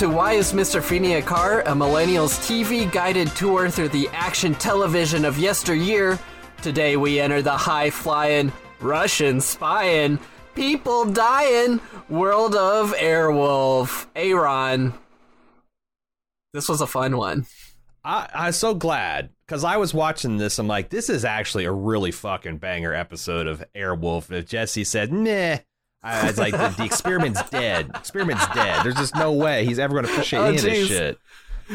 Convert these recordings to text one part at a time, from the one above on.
to Why is Mr. Feeny a Car, a millennial's TV guided tour through the action television of yesteryear. Today we enter the high flying, Russian spying, people dying world of Airwolf. Aaron. This was a fun one. I, I'm so glad because I was watching this. I'm like, this is actually a really fucking banger episode of Airwolf. If Jesse said, nah, I was like, the, the experiment's dead. Experiment's dead. There's just no way he's ever going to appreciate Oh, any of this jeez. shit.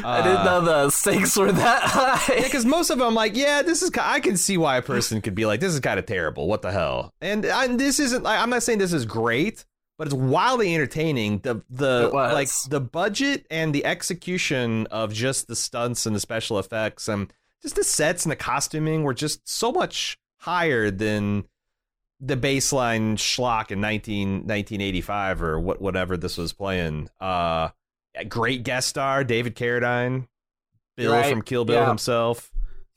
I didn't uh, know the stakes were that high. Yeah, because most of them, I'm like, yeah, this is. I can see why a person could be like, this is kind of terrible. What the hell? And I, this isn't. like, I'm not saying this is great, but it's wildly entertaining. The the like the budget and the execution of just the stunts and the special effects and just the sets and the costuming were just so much higher than the baseline schlock in 19, 1985 or what whatever this was playing. Uh, great guest star David Carradine, Bill Right, from Kill Bill yeah. himself.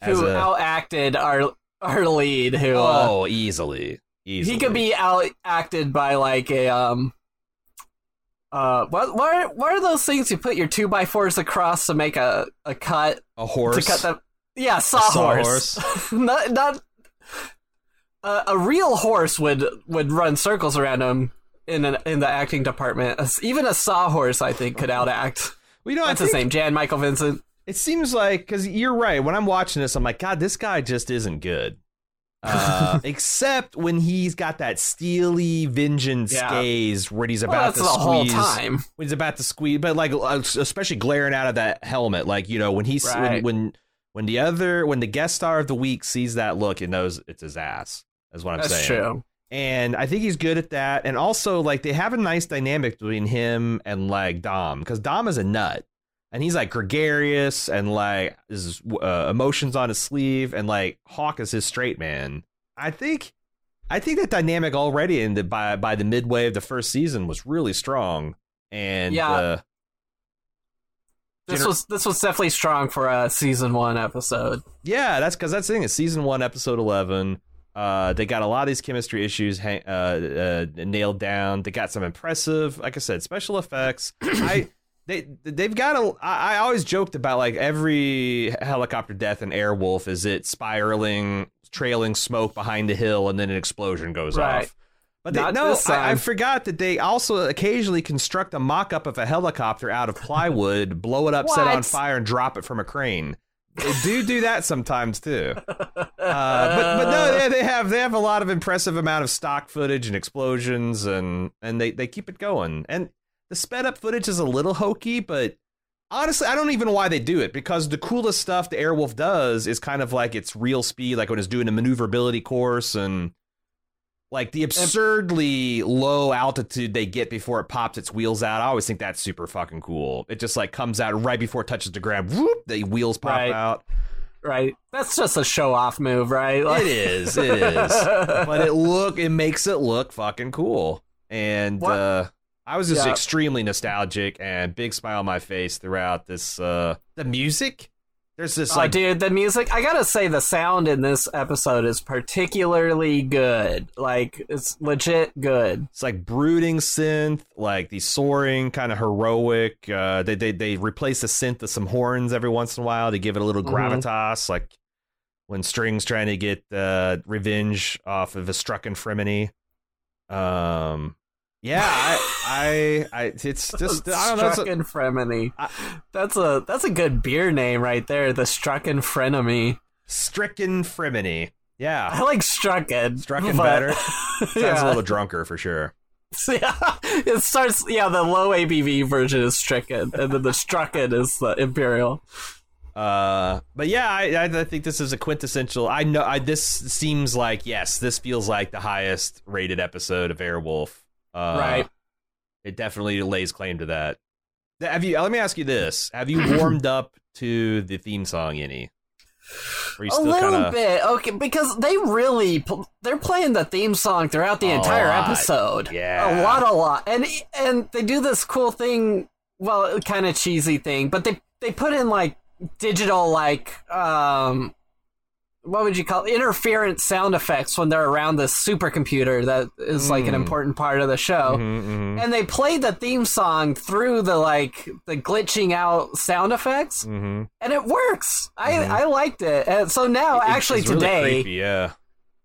who a- outacted our our lead who uh, oh, easily, easily. he could be outacted by like a um uh what what are, what are those things you put your two by fours across to make a, a cut a horse. to cut the yeah sawhorse not not uh, a real horse would would run circles around him in an, in the acting department even a sawhorse I think could outact well, you know, that's his think name Jan Michael Vincent it seems like because you're right. When I'm watching this, I'm like, God, this guy just isn't good. Uh, except when he's got that steely vengeance Yeah. gaze when he's well, about that's to the whole squeeze. time When he's about to squeeze, but like uh, especially glaring out of that helmet, like you know when he's Right. when, when when the other when the guest star of the week sees that look, it knows it's his ass. Is what I'm that's saying. true and I think he's good at that. And also, like, they have a nice dynamic between him and like Dom, because Dom is a nut, and he's like gregarious and like his uh, emotions on his sleeve, and like Hawk is his straight man. I think, I think that dynamic already in the by by the midway of the first season was really strong. And Yeah. uh, this was this was definitely strong for a season one episode Yeah, that's because that's the thing. It's season one, episode eleven. Uh, they got a lot of these chemistry issues hang, uh, uh, nailed down. They got some impressive, like I said, special effects. I they they've got a. I, I always joked about like every helicopter death in Airwolf is it spiraling, trailing smoke behind the hill, and then an explosion goes Right. off. But they, no, I, I forgot that they also occasionally construct a mock-up of a helicopter out of plywood, blow it up, set on fire, and drop it from a crane. They do do that sometimes too. Uh, but but no, they, they have they have a lot of impressive amount of stock footage and explosions and and they they keep it going. And the sped up footage is a little hokey, but honestly, I don't even know why they do it because the coolest stuff the Airwolf does is kind of like its real speed, like when it's doing a maneuverability course and like the absurdly low altitude they get before it pops its wheels out. I always think that's super fucking cool. It just like comes out right before it touches the ground. Whoop, the wheels pop Right. out. right that's just a show off move right Like- It is, it is. but it look it makes it look fucking cool. And uh I was just Yeah. extremely nostalgic and big smile on my face throughout this uh the music. There's this oh, like dude, the music. I gotta say, the sound in this episode is particularly good. Like, it's legit good. it's like brooding synth, like the soaring kind of heroic. Uh they they they replace the synth with some horns every once in a while to give it a little Mhm. gravitas, like when String's trying to get uh revenge off of a Strucken Fremini. Um yeah, I, I, I, it's just I don't know. It's a- Strucken Frenemy. I- That's a that's a good beer name right there. The Strucken Frenemy. Stricken Fremini. I Yeah, I like Strucken. Strucken but- better. Sounds yeah. a little drunker for sure. yeah, it starts. Yeah, the low ABV version is stricken, and then the strucken is the imperial. Uh, but yeah, I, I think this is a quintessential. I know I, this seems like yes, this feels like the highest rated episode of Airwolf. Uh, right. It definitely lays claim to that. Have you? Let me ask you this: Have you warmed up to the theme song any? a little kinda... bit, okay, because they really they're playing the theme song throughout the a entire lot. episode. Yeah, a lot, a lot, and and they do this cool thing. Well, kind of cheesy thing, but they they put in like digital like um what would you call it? interference sound effects when they're around this supercomputer that is like an hmm. important part of the show. Mm-hmm, mm-hmm. And they played the theme song through the like the glitching out sound effects, mm-hmm. and it works. I mm-hmm. I liked it. And so now, it, actually, today, creepy, yeah,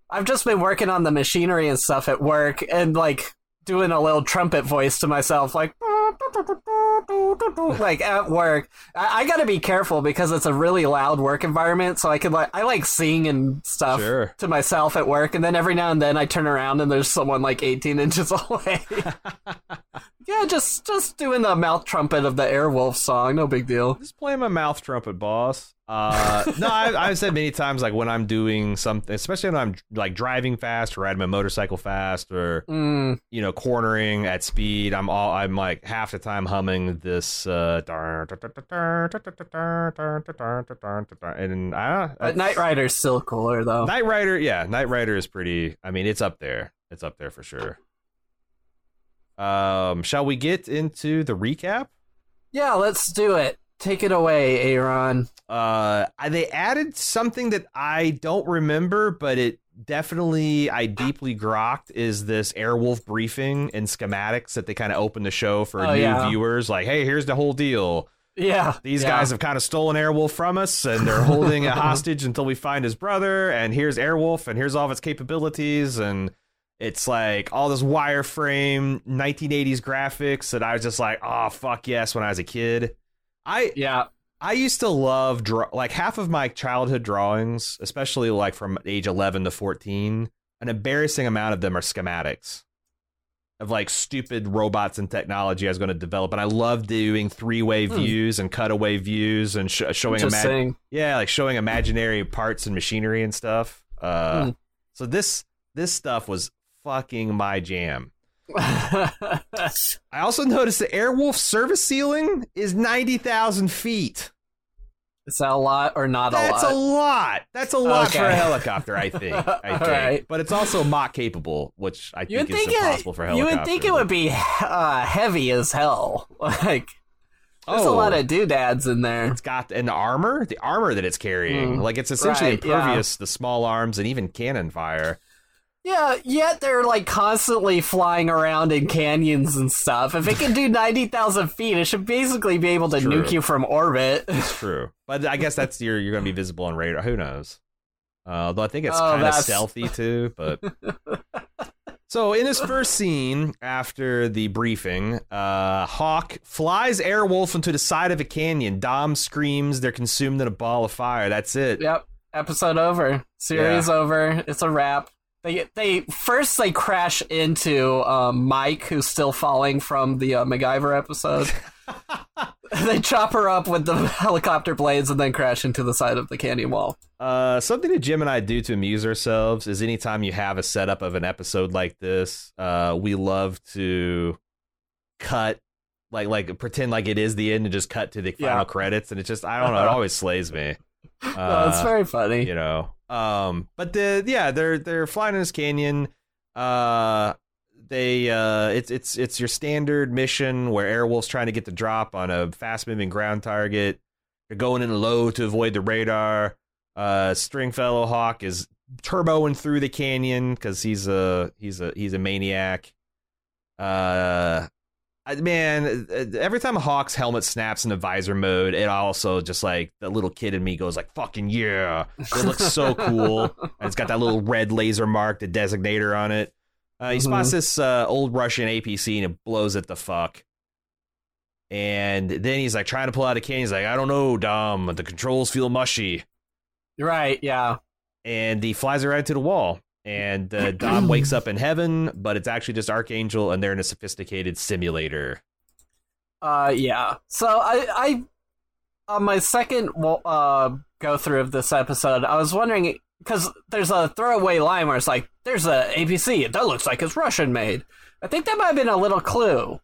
I've just been working on the machinery and stuff at work, and like doing a little trumpet voice to myself, like like at work. I, I got to be careful because it's a really loud work environment. So I can like I like sing and stuff sure. to myself at work, and then every now and then I turn around and there's someone like 18 inches away. yeah, just just doing the mouth trumpet of the Airwolf song. No big deal. Just playing my mouth trumpet, boss. Uh, no, I, have said many times like when I'm doing something, especially when I'm like driving fast or riding my motorcycle fast or mm. you know cornering at speed. I'm all I'm like half the time humming this. Uh, and uh, but Knight Rider's still cooler though. Knight Rider, yeah, Knight Rider is pretty. I mean, it's up there. It's up there for sure. Um, shall we get into the recap? Yeah, let's do it. Take it away, Aaron. Uh, they added something that I don't remember, but it definitely I deeply grokked is this Airwolf briefing and schematics that they kind of open the show for oh, new yeah. viewers. Like, hey, here's the whole deal. Yeah, these yeah. guys have kind of stolen Airwolf from us, and they're holding a hostage until we find his brother. And here's Airwolf, and here's all of its capabilities, and it's like all this wireframe 1980s graphics that I was just like, oh fuck yes, when I was a kid. I yeah. I used to love draw like half of my childhood drawings, especially like from age 11 to 14, an embarrassing amount of them are schematics of like stupid robots and technology I was going to develop. And I love doing three way hmm. views and cutaway views and sh- showing imag- yeah, like showing imaginary parts and machinery and stuff. Uh, hmm. So this this stuff was fucking my jam. I also noticed the Airwolf service ceiling is 90,000 feet. Is that a lot or not That's a lot? That's a lot. That's a lot okay. for a helicopter, I think. I think. Right. But it's also Mach capable, which I think, think is impossible for helicopter. You would think it would be uh, heavy as hell. Like, there's oh, a lot of doodads in there. It's got an armor, the armor that it's carrying, mm, like it's essentially right, impervious yeah. to small arms and even cannon fire. Yeah, yet they're like constantly flying around in canyons and stuff. If it can do 90,000 feet, it should basically be able to true. nuke you from orbit. It's true. But I guess that's your, you're going to be visible on radar. Who knows? Uh, although I think it's oh, kind of stealthy too, but. So in this first scene, after the briefing, uh, Hawk flies Airwolf into the side of a canyon. Dom screams, "They're consumed in a ball of fire." That's it. Yep. Episode over. Series yeah. over. It's a wrap. They they first they crash into um, Mike, who's still falling from the uh, MacGyver episode. they chop her up with the helicopter blades and then crash into the side of the canyon wall. Uh, something that Jim and I do to amuse ourselves is anytime you have a setup of an episode like this, uh, we love to cut like like pretend like it is the end and just cut to the final yeah. credits and it just I don't know it always slays me. Uh, no, it's very funny. You know, um, but the yeah, they're they're flying in this canyon. Uh, they uh, it's it's it's your standard mission where Airwolf's trying to get the drop on a fast moving ground target. You're going in low to avoid the radar. Uh, Stringfellow Hawk is turboing through the canyon because he's a he's a he's a maniac. Uh, man, every time a Hawk's helmet snaps into visor mode, it also just like the little kid in me goes like, "Fucking yeah!" It looks so cool, and it's got that little red laser mark, the designator on it. Uh, he mm-hmm. spots this uh, old Russian APC and it blows it the fuck. And then he's like trying to pull out a can. He's like, "I don't know, Dom. The controls feel mushy." Right? Yeah. And he flies right to the wall. And uh, Dom wakes up in heaven, but it's actually just Archangel, and they're in a sophisticated simulator. Uh, yeah. So I, I, on my second uh go through of this episode, I was wondering because there's a throwaway line where it's like, "There's a APC. That looks like it's Russian made." I think that might have been a little clue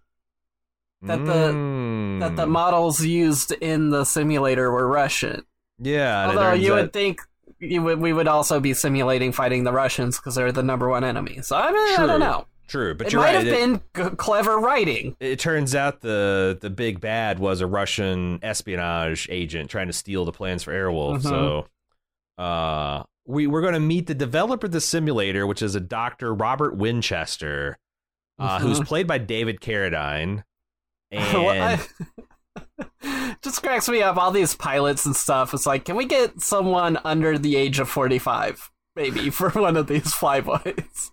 that the Mm. that the models used in the simulator were Russian. yeah, Although you would think you would, we would also be simulating fighting the Russians because they're the number one enemy. So I mean, I don't know. true, but it might right. have been clever writing. it turns out the the big bad was a Russian espionage agent trying to steal the plans for Airwolf. Mhm. So, uh, we we're going to meet the developer of the simulator, which is a Doctor Robert Winchester, uh, who's Mhm. played by David Carradine. And just cracks me up. All these pilots and stuff. It's like, can we get someone under the age of forty-five, maybe, for one of these flyboys?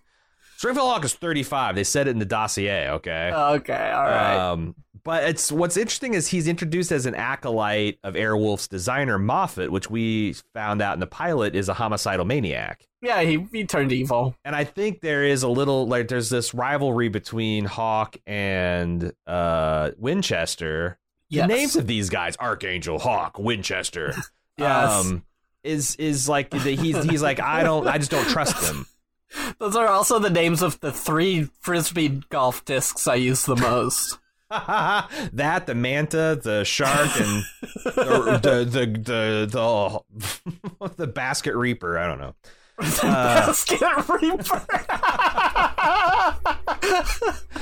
Stringfellow Hawk is 35. They said it in the dossier. Okay. Okay, all right. Um, but it's what's interesting is he's introduced as an acolyte of Airwolf's designer Moffet, which we found out in the pilot is a homicidal maniac. yeah, he he turned evil. And I think there is a little like there's this rivalry between Hawk and uh, Winchester. Yes. The names of these guys, Archangel, Hawk, Winchester, Yes. um, is is like the, he's he's like I don't I just don't trust them. Those are also the names of the three frisbee golf discs I use the most. that the manta, the shark, and the the the the, the, the basket reaper. I don't know. Uh, Basket Reaper.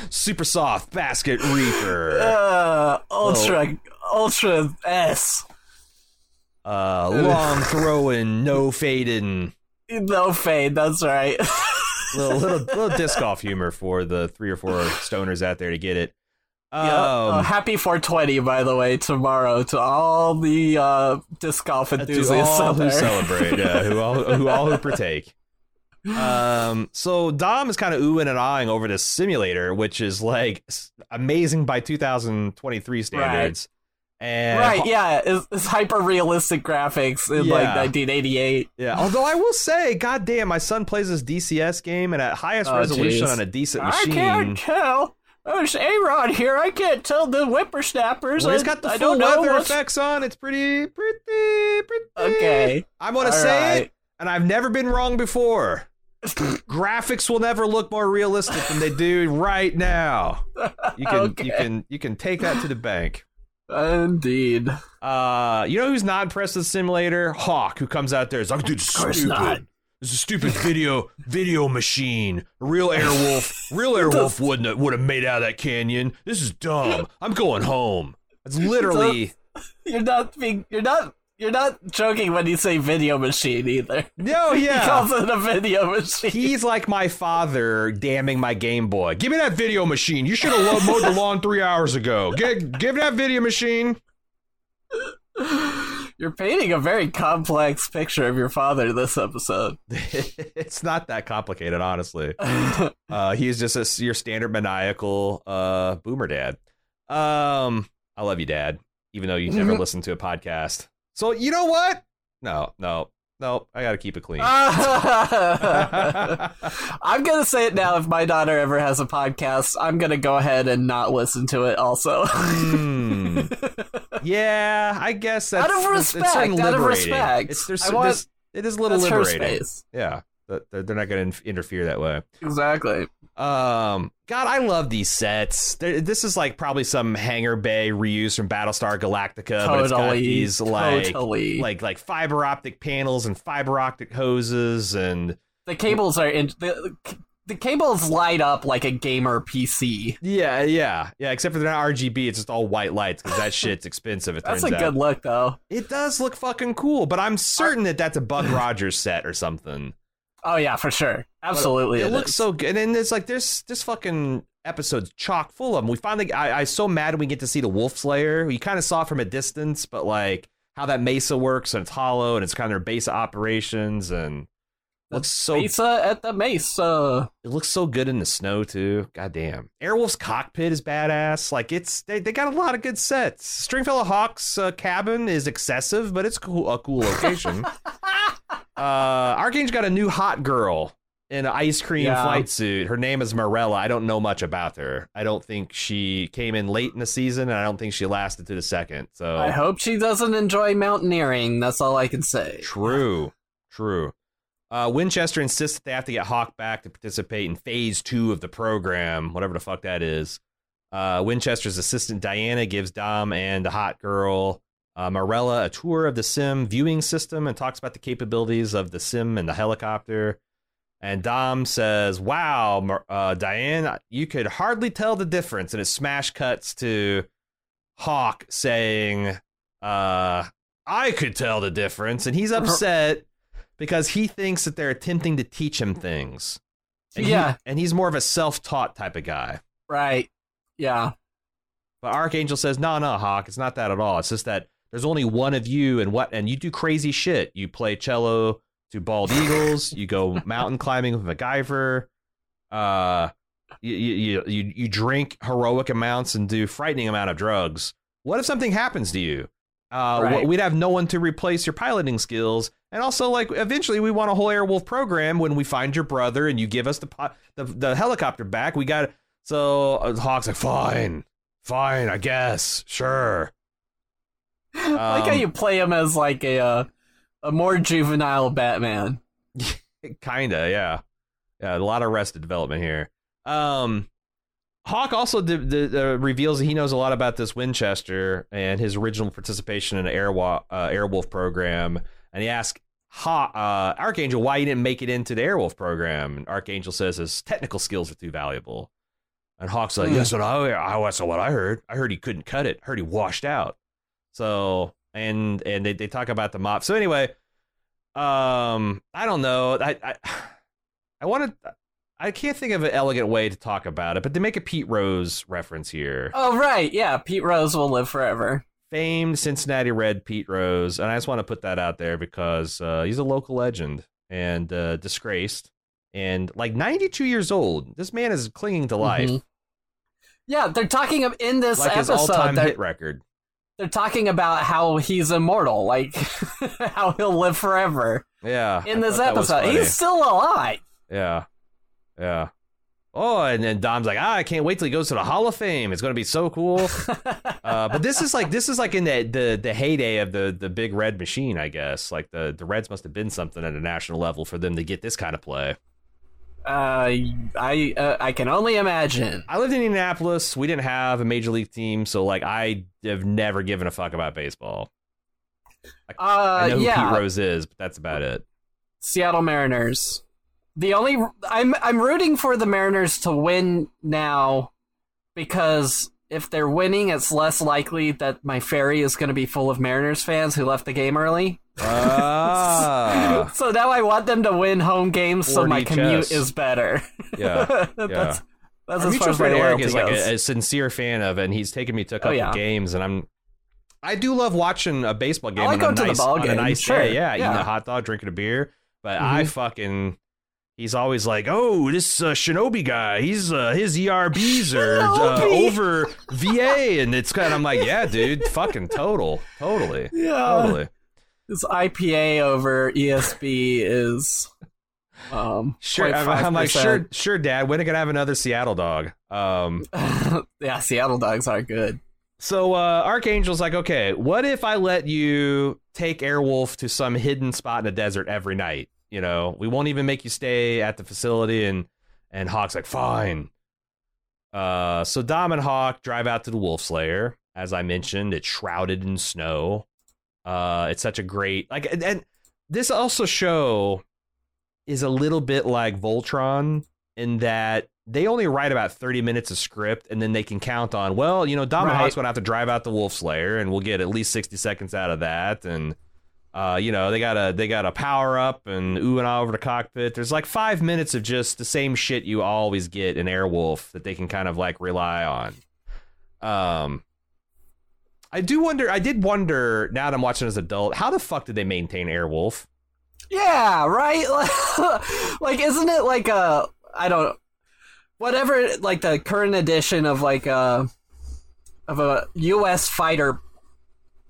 Super soft basket reaper. uh, ultra, ultra S. Uh, long throwing, no fading. No fade. That's right. Little little little disc golf humor for the three or four stoners out there to get it. Um, Yeah. Uh, happy 420, by the way, tomorrow to all the uh, disc golf enthusiasts all out who celebrate, yeah, who all who all who partake. Um, so Dom is kind of oohing and ahhing over this simulator, which is like amazing by 2023 standards. And right, yeah, it's, it's hyper realistic graphics in like 1988. yeah. Although I will say, goddamn, my son plays this DCS game and at highest Oh, resolution jeez. on a decent machine, I can't tell. There's A-Rod here. I can't tell the whippersnappers. Well, he's I- got the I full don't know weather what's- effects on. It's pretty, pretty, pretty. Okay. I'm gonna All say right. it, and I've never been wrong before. Graphics will never look more realistic than they do right now. You can, Okay. you can, you can take that to the bank. Indeed. Uh, you know who's not impressed with the Simulator? Hawk, who comes out there is like, dude, it's stupid. not. This is a stupid video video machine. A real Airwolf, real Airwolf wouldn't have, would have made out of that canyon. This is dumb. I'm going home. That's literally You're not being. You're not. You're not joking when you say video machine either. no, yeah. He calls it a video machine. He's like my father damning my Game Boy. Give me that video machine. You should have mowed the lawn three hours ago. Get, give me that video machine. You're painting a very complex picture of your father this episode. it's not that complicated, honestly. Uh, he's just a, your standard maniacal uh, boomer dad. Um, I love you, Dad, even though you never Mhm. listened to a podcast. So you know what? No, no, no. I got to keep it clean. I'm gonna say it now. If my daughter ever has a podcast, I'm gonna go ahead and not listen to it. Also, Hmm. yeah, I guess that's Out of it's respect, out of respect. It's there's, want- there's- it is a little liberating. space. Yeah, they're not going to interfere that way. Exactly. Um, God, I love these sets. They're, this is like probably some hangar bay reuse from Battlestar Galactica, but it's got Totally. these like totally. like like fiber optic panels and fiber optic hoses and the cables are in the. The cables light up like a gamer PC. yeah, yeah, yeah. Except for they're not RGB; it's just all white lights because that shit's expensive. It That's turns a out. good look, though. It does look fucking cool, but I'm certain that that's a Buck Rogers set or something. Oh yeah, for sure. Absolutely, it, it looks so good, and it's like there's this fucking episode's chock full of them. We finally, I, I so mad we get to see the Wolf's Lair. You kind of saw from a distance, but like how that mesa works and it's hollow and it's kind of their base of operations and looks so Mesa at the Mesa. it looks so good in the snow too. Goddamn. Airwolf's cockpit is badass. Like it's they, they got a lot of good sets. Stringfellow Hawk's uh, cabin is excessive, but it's cool, a cool location. uh Archangel's got a new hot girl in an ice cream Yeah. flight suit. Her name is Marella. I don't know much about her. I don't think she came in late in the season, and I don't think she lasted to the second. So I hope she doesn't enjoy mountaineering. That's all I can say. True, true. Uh, Winchester insists that they have to get Hawk back to participate in phase two of the program, whatever the fuck that is. Uh, Winchester's assistant Diana gives Dom and the hot girl uh, Marella a tour of the sim viewing system and talks about the capabilities of the sim and the helicopter. And Dom says, "Wow, uh, Diane, you could hardly tell the difference." And it smash cuts to Hawk saying, uh, "I could tell the difference," and he's upset because he thinks that they're attempting to teach him things. And he- Yeah. and he's more of a self-taught type of guy. Right. Yeah. But Archangel says, "No, no, Hawk, it's not that at all. It's just that there's only one of you, and what, and you do crazy shit. You play cello bald eagles. you go mountain climbing with MacGyver. Uh, you, you you you drink heroic amounts and do frightening amount of drugs. What if something happens to you? Uh, Right. we'd have no one to replace your piloting skills, and also like eventually we want a whole Airwolf program. When we find your brother and you give us the pi- the, the helicopter back, we got so uh, Hawk's like fine, fine, I guess, sure. like how Um, you play him as like a uh, a more juvenile Batman. Kinda, yeah, yeah. A lot of Arrested Development here. Um, Hawk also did, did, uh, reveals that he knows a lot about this Winchester and his original participation in the Airwa- uh, Airwolf program, and he asks Haw uh, Archangel why he didn't make it into the Airwolf program. And Archangel says his technical skills are too valuable. And Hawk's like. "Yes, what I, I that's what I heard. I heard he couldn't cut it. I heard he washed out." So and and they, they talk about the mop. So anyway, um, I don't know. I I, I wanted. I can't think of an elegant way to talk about it, but they make a Pete Rose reference here. Oh right, yeah. Pete Rose will live forever. Famed Cincinnati Red Pete Rose, and I just want to put that out there because uh, he's a local legend and uh, disgraced, and like 92 years old. This man is clinging to life, Mhm. Yeah, they're talking of in this like his episode. all-time They're, hit record. They're talking about how he's immortal, like how he'll live forever Yeah, in this thought that was episode. He's still alive. Yeah. Yeah. Oh, and then Dom's like, ah, I can't wait till he goes to the Hall of Fame. It's going to be so cool. uh, but this is like this is like in the, the the heyday of the the big red machine, I guess. Like the the Reds must have been something at a national level for them to get this kind of play. Uh, I uh, I can only imagine. I lived in Indianapolis. We didn't have a major league team, so like I have never given a fuck about baseball. Uh, I know who yeah, Pete Rose is, but that's about it. Seattle Mariners. The only I'm I'm rooting for the Mariners to win now because if they're winning, it's less likely that my ferry is going to be full of Mariners fans who left the game early. Ah, so now I want them to win home games so my commute chess. is better. yeah. yeah. that's that's Our as far mutual as my friend Eric loyalty is like a, a sincere fan of, it, and he's taken me to a couple yeah. games, and I'm. I do love watching a baseball game like on, a going to the nice, ball on a game, nice sure, day. Yeah, eating a hot dog, drinking a beer. But I Mhm. fucking. He's always like, "Oh, this uh, Shinobi guy. He's uh, his ERBs are uh, over VA," and it's kind of I'm like, "Yeah, dude, fucking total, totally, yeah, totally." This IPA over ESB is um Sure, I'm, I'm like, sure, sure, Dad. When are gonna have another Seattle dog? Um, yeah, Seattle dogs are good. So uh, Archangel's like, okay, what if I let you take Airwolf to some hidden spot in the desert every night? You know, we won't even make you stay at the facility. And and Hawk's like, fine. Uh, so Dom and Hawk drive out to the Wolf's Lair. As I mentioned, it's shrouded in snow. Uh, it's such a great like, and, and this also show is a little bit like Voltron in that they only write about 30 minutes of script and then they can count on, well, you know, Dom and Right. Hawk's going to have to drive out the Wolf's Lair and we'll get at least 60 seconds out of that. And, uh, you know, they got to they got a power up and ooh and ah over the cockpit. There's like five minutes of just the same shit you always get in Airwolf that they can kind of like rely on. Um, I do wonder, I did wonder now that I'm watching as an adult, how the fuck did they maintain Airwolf? Yeah, right. like, isn't it like a I don't whatever like the current edition of like a of a U.S. fighter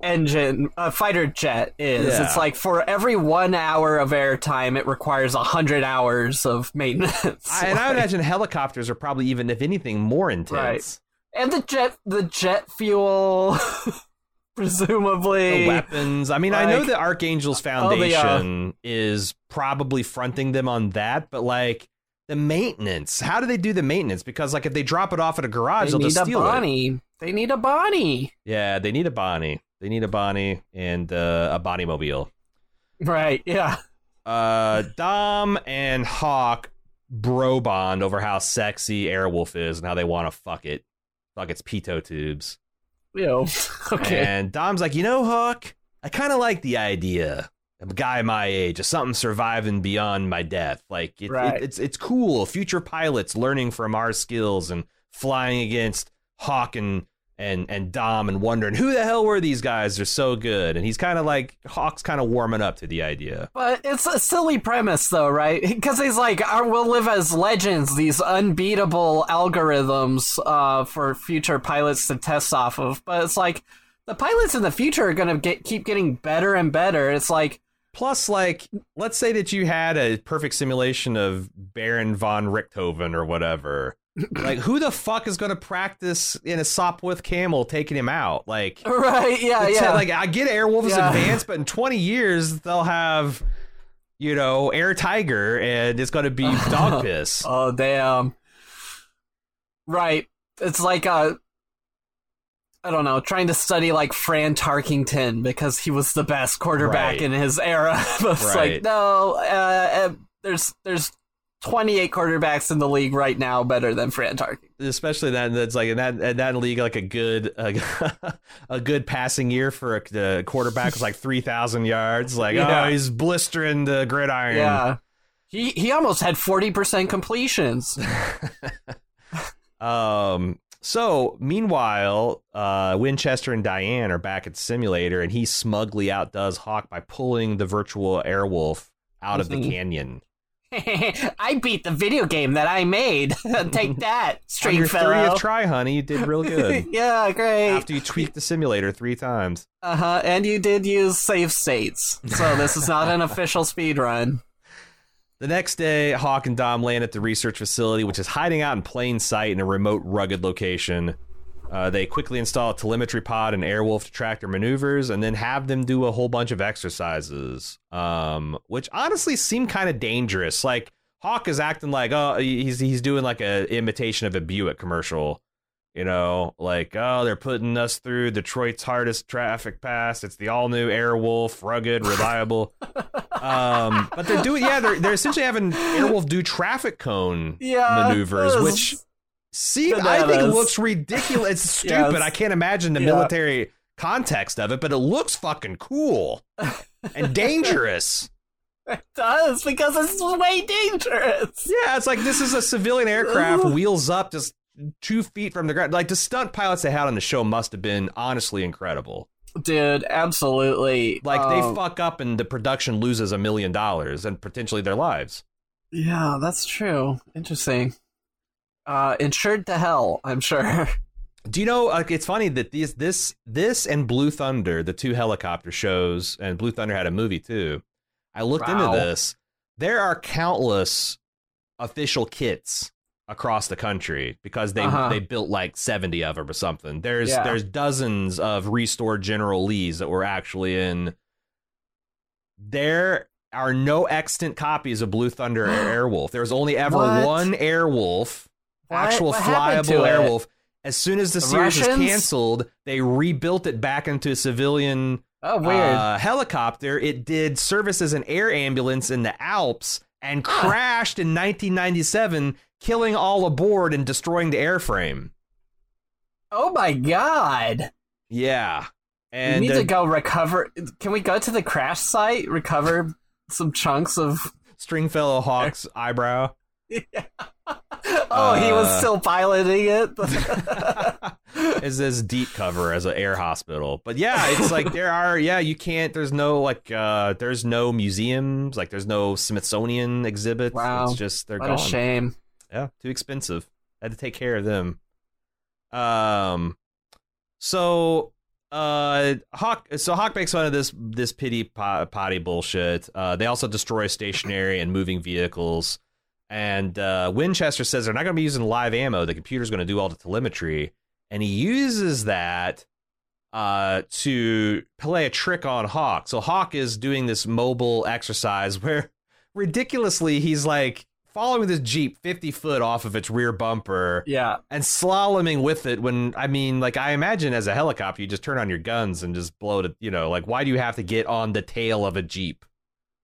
engine, a fighter jet is. Yeah. It's like for every one hour of airtime, it requires a hundred hours of maintenance. I, and I imagine helicopters are probably even, if anything, more intense. And the jet, the jet fuel, presumably. The weapons. I mean, I know the Archangel's Oh, Foundation is probably fronting them on that, but like the maintenance. How do they do the maintenance? Because like if they drop it off at a garage, They they'll need just a steal it. Bonnie. They need a Bonnie. Yeah, they need a Bonnie. They need a Bonnie and uh, a Bonnie mobile. Right. Yeah. Uh, Dom and Hawk bro bond over how sexy Airwolf is and how they want to fuck it, fuck its pitot tubes. Ew. okay. And Dom's like, you know, Hawk, I kind of like the idea of a guy my age, of something surviving beyond my death. Like, it, Right. it, it's it's cool. Future pilots learning from our skills and flying against Hawk and and and Dom and wondering who the hell were these guys? They're so good. And he's kind of like Hawk's kind of warming up to the idea. But it's a silly premise, though, right? Because he's like, "I will live as legends, these unbeatable algorithms uh, for future pilots to test off of. But it's like, the pilots in the future are going to get keep getting better and better. It's like, Plus, like, let's say that you had a perfect simulation of Baron von Richthofen or whatever. Like, who the fuck is going to practice in a Sopwith camel taking him out? Like, right? Yeah, yeah. like I get Airwolf is Yeah. advanced, but in 20 years they'll have, you know, Air Tiger, and it's going to be dog piss. oh, damn. Right. It's like a. I don't know, trying to study like Fran Tarkenton because he was the best quarterback Right. in his era. but it's Right. like, no, uh, uh, there's there's 28 quarterbacks in the league right now better than Fran Tarkenton. Especially that that's like in that in that league, like a good a, a good passing year for a, the quarterback was like three thousand yards. Like Yeah. oh, he's blistering the gridiron. Yeah. He he almost had 40% completions. Um. So meanwhile, uh, Winchester and Diane are back at the simulator, and he smugly outdoes Hawk by pulling the virtual Airwolf out of the Mhm. canyon. I beat the video game that I made. Take that, On your Stringfellow. thirtieth try, honey, you did real good. yeah, great. After you tweaked the simulator three times. Uh huh. And you did use save states, so this is not an official speed run. The next day, Hawk and Dom land at the research facility, which is hiding out in plain sight in a remote, rugged location. Uh, they quickly install a telemetry pod and Airwolf to track their maneuvers, and then have them do a whole bunch of exercises, um, which honestly seem kind of dangerous. Like Hawk is acting like, oh, he's he's doing like a imitation of a Buick commercial, you know, like oh, they're putting us through Detroit's hardest traffic pass. It's the all new Airwolf, rugged, reliable. um, but they're doing, yeah, they're they're essentially having Airwolf do traffic cone Yeah, maneuvers, this- which seem I think it looks ridiculous. It's stupid. it's- I can't imagine the yeah. military context of it, but it looks fucking cool and dangerous. It does because it's way dangerous. Yeah, it's like this is a civilian aircraft, wheels up just two feet from the ground. Like the stunt pilots they had on the show must have been honestly incredible. Dude, absolutely. Like Um, they fuck up and the production loses a million dollars and potentially their lives. Yeah, that's true. Interesting. Uh, insured to hell, I'm sure. Do you know? Like, it's funny that these, this, this, and Blue Thunder, the two helicopter shows, and Blue Thunder had a movie too. I looked Wow. into this. There are countless official kits across the country because they Uh-huh. they built like seventy of them or something. There's Yeah. there's dozens of restored General Lees that were actually in. There are no extant copies of Blue Thunder or Airwolf. There was only ever What? one Airwolf What? actual What flyable to it? Airwolf. As soon as the, The series was canceled, they rebuilt it back into a civilian Oh, uh, helicopter. It did service as an air ambulance in the Alps and crashed in 1997, killing all aboard and destroying the airframe. oh my god. Yeah, we need uh, to go recover. Can we go to the crash site, recover some chunks of. Stringfellow Hawk's eyebrow. Oh, he was Uh, still piloting it. is this deep cover as an air hospital. But yeah, it's like there are yeah, you can't there's no like uh there's no museums, like there's no Smithsonian exhibits. Wow. It's just they're what gone. a shame. Yeah, too expensive. I Had to take care of them. Um so uh, Hawk. So Hawk makes fun of this this pity po- potty bullshit. Uh, they also destroy stationary and moving vehicles. And uh, Winchester says they're not going to be using live ammo. The computer's going to do all the telemetry, and he uses that uh, to play a trick on Hawk. So Hawk is doing this mobile exercise where ridiculously he's like following this Jeep 50 foot off of its rear bumper Yeah. and slaloming with it when I mean like I imagine as a helicopter you just turn on your guns and just blow it you know like why do you have to get on the tail of a Jeep?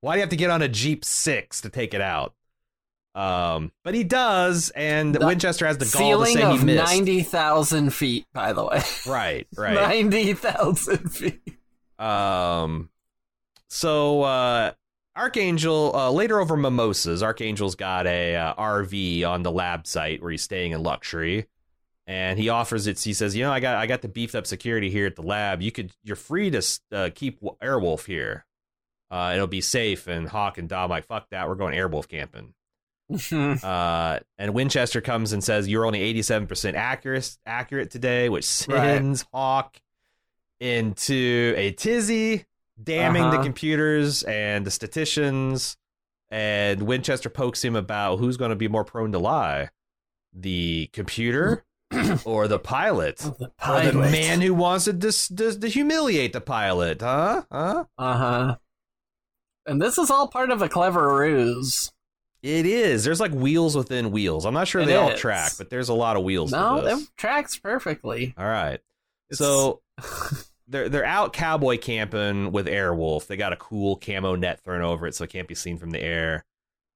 Why do you have to get on a Jeep 6 to take it out? Um but he does and The Winchester has the gall to Ceiling say he missed. 90,000 feet, by the way. Right, right. 90,000 feet. Um, so uh, Archangel uh, later over mimosas, Archangel's got a uh, RV on the lab site where he's staying in luxury, and he offers it. He says, "You know, I got I got the beefed up security here at the lab. You could you're free to uh, keep Airwolf here. Uh, it'll be safe." And Hawk and Dom like, "Fuck that, we're going Airwolf camping." Uh, and Winchester comes and says you're only 87% accurate accurate today, which sends Hawk into a tizzy, damning the Uh-huh. computers and the statisticians. And Winchester pokes him about who's going to be more prone to lie, the computer or the pilot, the or the man who wants to dis- dis- to humiliate the pilot, huh? Huh? Uh huh. And this is all part of a clever ruse. It is. There's like wheels within wheels. I'm not sure It they all track, but there's a lot of wheels. No, it tracks perfectly. All right. It's- So they're they're out cowboy camping with Airwolf. They got a cool camo net thrown over it so it can't be seen from the air.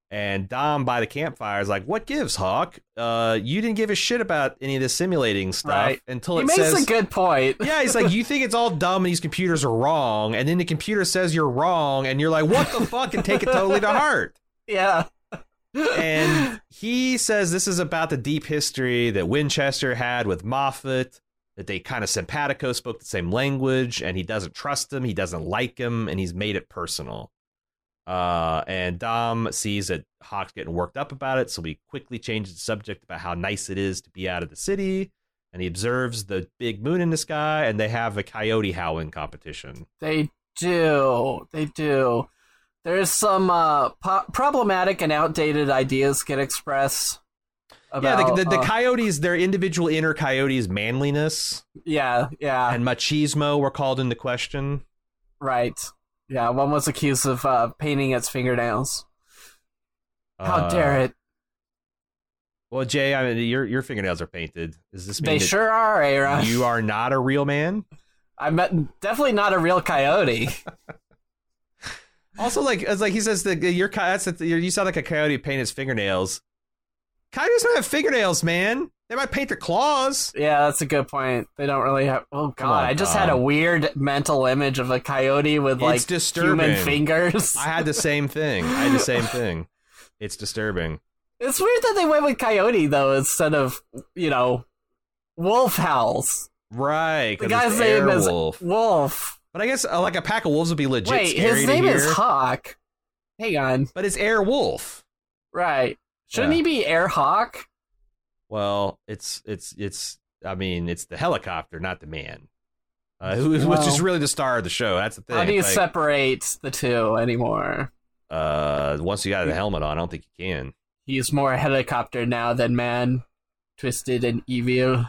And Dom by the campfire is like, "What gives, Hawk? Uh, you didn't give a shit about any of this simulating stuff Right. until he it makes says." a good point. yeah, he's like, you think it's all dumb and these computers are wrong, and then the computer says you're wrong, and you're like, what the fuck, and take it totally to heart. yeah. And he says this is about the deep history that Winchester had with Moffet, that they kind of simpatico spoke the same language, and he doesn't trust him, he doesn't like him, and he's made it personal. Uh, and Dom sees that Hawk's getting worked up about it, so he quickly changes the subject about how nice it is to be out of the city. And he observes the big moon in the sky, and they have a coyote howling competition. They do. They do. There's some uh, po- problematic and outdated ideas get expressed. About, yeah, the, the, the uh, coyotes, their individual inner coyotes' manliness yeah, yeah, and machismo were called into question. right. Yeah, one was accused of uh, painting its fingernails. How Uh, dare it? Well, Jay, I mean, your your fingernails are painted. Is this They sure are, Aaron. you are not a real man? I'm definitely not a real coyote. Also, like, it's like he says that your that's the, you sound like a coyote paint his fingernails. Coyotes don't have fingernails, man. They might paint their claws. yeah, that's a good point. They don't really have. Oh god, on, I just had a weird mental image of a coyote with like human fingers. I had the same thing. I had the same thing. It's disturbing. It's weird that they went with coyote though instead of you know wolf howls. Right. The guy's name is Wolf. But I guess uh, like a pack of wolves would be legit Wait, scary his to name hear. is Hawk. Hang on, but it's Air Wolf, right? Shouldn't Yeah. he be Air Hawk? Well, it's it's it's. I mean, it's the helicopter, not the man. Uh, who, which is really the star of the show. That's the thing. How do you Like, separate the two anymore? uh, once you got the helmet on, I don't think you can. He's more a helicopter now than man, twisted and evil.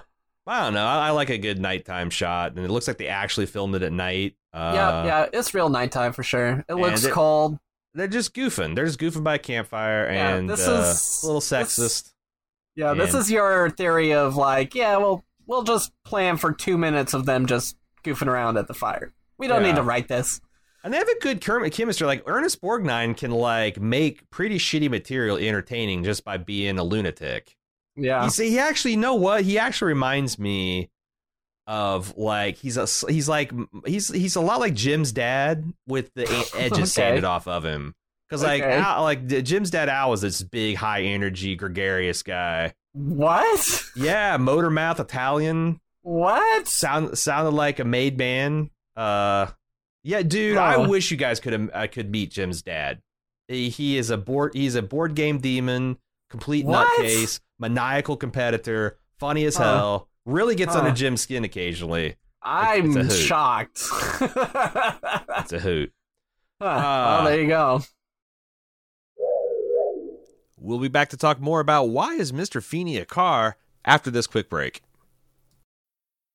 I don't know. I, I like a good nighttime shot, and it looks like they actually filmed it at night. Uh, yeah, yeah, it's real nighttime for sure. It looks it- cold. They're just goofing. They're just goofing by a campfire, Yeah, and this uh, is- a little sexist. Yeah, this is your theory of like, yeah, well, we'll just plan for two minutes of them just goofing around at the fire. We don't Yeah. need to write this. And they have a good chem- chemistry. Like Ernest Borgnine can like make pretty shitty material entertaining just by being a lunatic. Yeah. You see, he actually, you know what? He actually reminds me of like he's a he's like he's he's a lot like Jim's dad with the edges Okay. sanded off of him. Because like Okay. Al, like Jim's dad Al was this big, high energy, gregarious guy. What? Yeah, motor mouth Italian. What? Sound sounded like a made man. Uh, yeah, dude. I wish you guys could have I could meet Jim's dad. He, he is a board. He's a board game demon, complete What? nutcase, maniacal competitor, funny as Huh. hell. Really gets Huh. under Jim's skin occasionally. I'm It's shocked. It's a hoot. Huh. well, uh, there you go. We'll be back to talk more about why is Mr. Feeny a car after this quick break.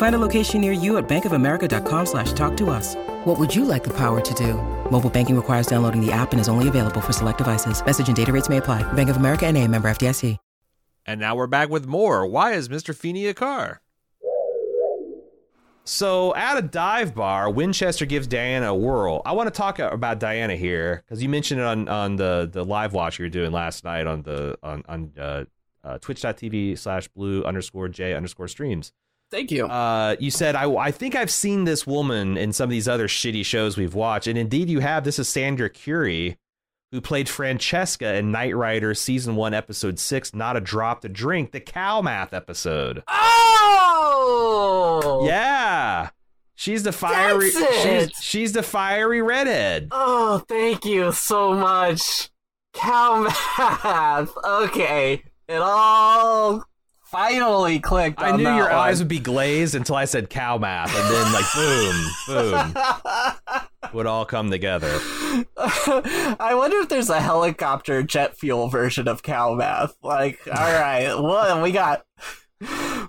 Find a location near you at bankofamerica.com slash talk to us. What would you like the power to do? Mobile banking requires downloading the app and is only available for select devices. Message and data rates may apply. Bank of America and a member FDIC. And now we're back with more. Why is Mr. Feeny a car? So at a dive bar, Winchester gives Diana a whirl. I want to talk about Diana here because you mentioned it on, on the, the live watch you were doing last night on the on on uh, uh, twitch.tv slash blue underscore j underscore streams. Thank you. Uh, you said I, I think I've seen this woman in some of these other shitty shows we've watched, and indeed you have. This is Sandra Currie, who played Francesca in Knight Rider season one, episode six, "Not a Drop to Drink," the cow math episode. oh! Yeah, she's the fiery. She's, she's the fiery redhead. Oh, thank you so much. Cow math. Okay. It all finally clicked. I knew your one. eyes would be glazed until I said cow math, and then like boom, boom, would all come together. I wonder if there's a helicopter jet fuel version of cow math. Like, all right, well, we got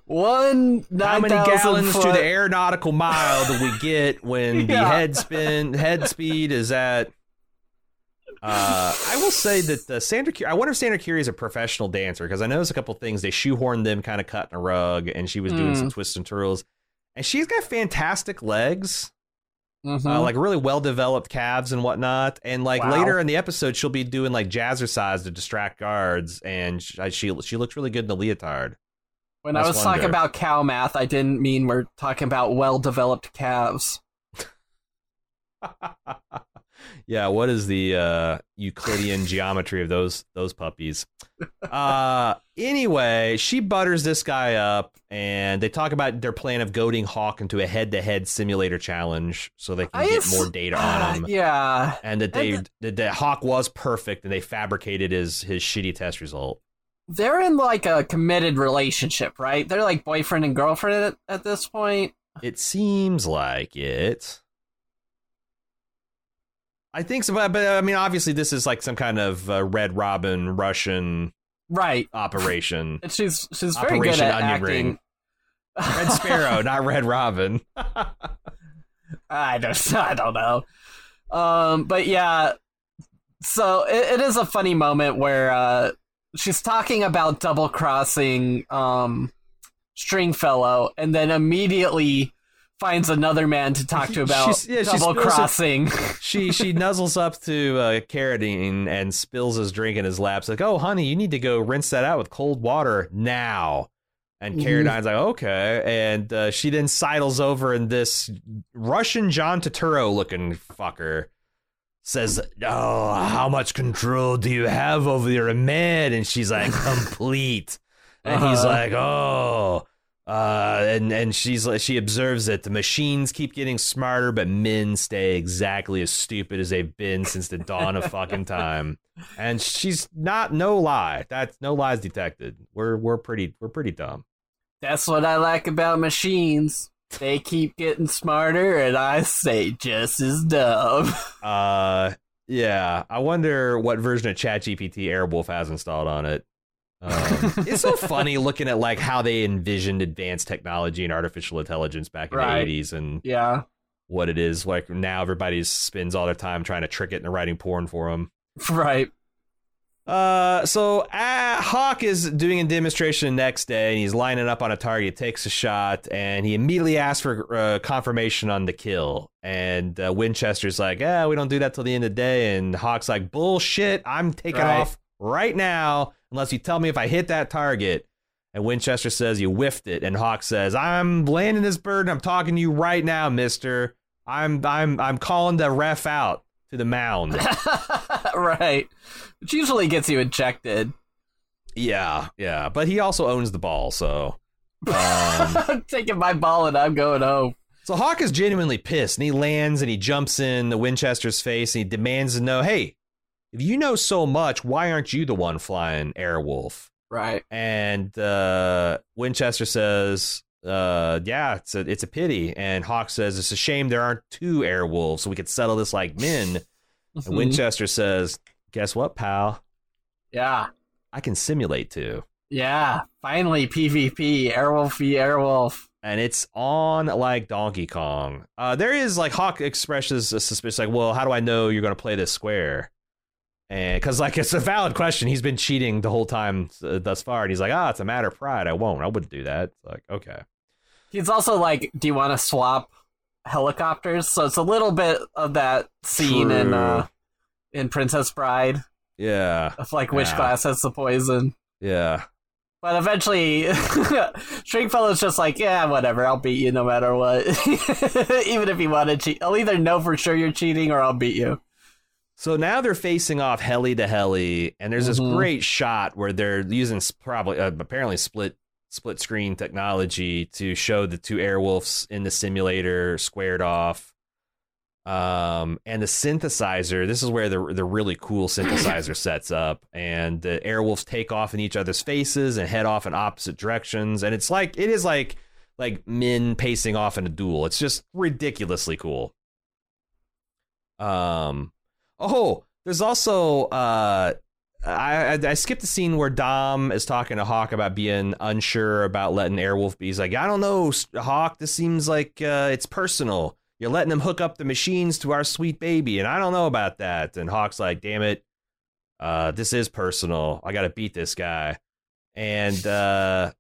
one How many 9,000 gallons to the aeronautical mile do we get when the head spin head speed is at? Uh, I will say that the Sandra. Currie, I wonder if Sandra Currie is a professional dancer because I noticed a couple things. They shoehorned them kind of cutting a rug, and she was doing Mm. some twists and twirls. And she's got fantastic legs, Mhm. uh, like really well developed calves and whatnot. And like Wow. later in the episode, she'll be doing like jazzercise to distract guards, and she she, she looks really good in the leotard. when I was one talking about cow math, I didn't mean we're talking about well-developed calves. yeah, what is the uh, Euclidean geometry of those those puppies? Uh, anyway, she butters this guy up, and they talk about their plan of goading Hawk into a head-to-head simulator challenge so they can I get more data on him. Yeah. And that they the- that, that Hawk was perfect, and they fabricated his his shitty test result. They're in like a committed relationship, right? They're like boyfriend and girlfriend at, at this point. It seems like it. I think so, but, but I mean, obviously, this is like some kind of uh, Red Robin Russian Right. operation. And she's she's very good at Onion acting. Ring. Red Sparrow, not Red Robin. I don't I don't know. Um, but yeah, so it, it is a funny moment where uh, she's talking about double crossing um, Stringfellow, and then immediately finds another man to talk to about She's- yeah, she double it- crossing. she she nuzzles up to uh, Carradine and spills his drink in his lap. It's like, oh, honey, you need to go rinse that out with cold water now. And Mhm. Carradine's like, okay. And uh, she then sidles over, and this Russian John Turturro looking fucker says, oh, how much control do you have over your med? And she's like, complete. And he's Uh-huh. like, oh. Uh, and and she's like, she observes that the machines keep getting smarter, but men stay exactly as stupid as they've been since the dawn of fucking time. And she's not no lie. That's no lies detected. We're we're pretty we're pretty dumb. That's what I like about machines. They keep getting smarter, and I say just as dumb. Uh, yeah. I wonder what version of ChatGPT Airwolf has installed on it. Um, it's so funny looking at like how they envisioned advanced technology and artificial intelligence back in Right. the 80s and yeah, what it is like now everybody spends all their time trying to trick it into writing porn for them right. Uh, so uh, Hawk is doing a demonstration the next day, and he's lining up on a target. Takes a shot, and he immediately asks for uh, confirmation on the kill. And uh, Winchester's like, "Yeah, we don't do that till the end of the day." And Hawk's like, "Bullshit! I'm taking Right. off right now unless you tell me if I hit that target." And Winchester says, "You whiffed it." And Hawk says, "I'm landing this bird. And I'm talking to you right now, Mister. I'm I'm I'm calling the ref out to the mound." right. Which usually gets you ejected. Yeah, yeah, but he also owns the ball, so. Um, I'm taking my ball and I'm going home. so Hawk is genuinely pissed, and he lands and he jumps in the Winchester's face and he demands to know, "Hey, if you know so much, why aren't you the one flying Airwolf?" Right. And uh, Winchester says, uh, "Yeah, it's a it's a pity." And Hawk says, "It's a shame there aren't two Airwolves, so we could settle this like men." Mm-hmm. And Winchester says, "Guess what, pal? Yeah. I can simulate two." Yeah. Finally, PvP. Airwolf v Airwolf. and it's on like Donkey Kong. Uh, there is like Hawk expresses a suspicion, like, "Well, how do I know you're going to play this square?" And because like it's a valid question, he's been cheating the whole time uh, thus far, and he's like, "Ah, it's a matter of pride. I won't. I wouldn't do that." It's like, okay, He's also like, do you want to swap helicopters? So it's a little bit of that scene in uh, in Princess Bride yeah, of like which Yeah. glass has the poison. yeah, But eventually, Stringfellow's just like, yeah, whatever. I'll beat you no matter what. Even if you want to cheat, I'll either know for sure you're cheating or I'll beat you. So now they're facing off heli to heli, and there's this Mhm. great shot where they're using probably uh, apparently split split screen technology to show the two airwolves in the simulator squared off. Um, and the synthesizer. This is where the the really cool synthesizer sets up, and the airwolves take off in each other's faces and head off in opposite directions, and it's like it is like like men pacing off in a duel. It's just ridiculously cool. Um. Oh, there's also uh, I, I I skipped the scene where Dom is talking to Hawk about being unsure about letting Airwolf be. He's like, I don't know, Hawk. This seems like uh, it's personal. You're letting him hook up the machines to our sweet baby, and I don't know about that. And Hawk's like, damn it, uh, this is personal. I got to beat this guy. And uh,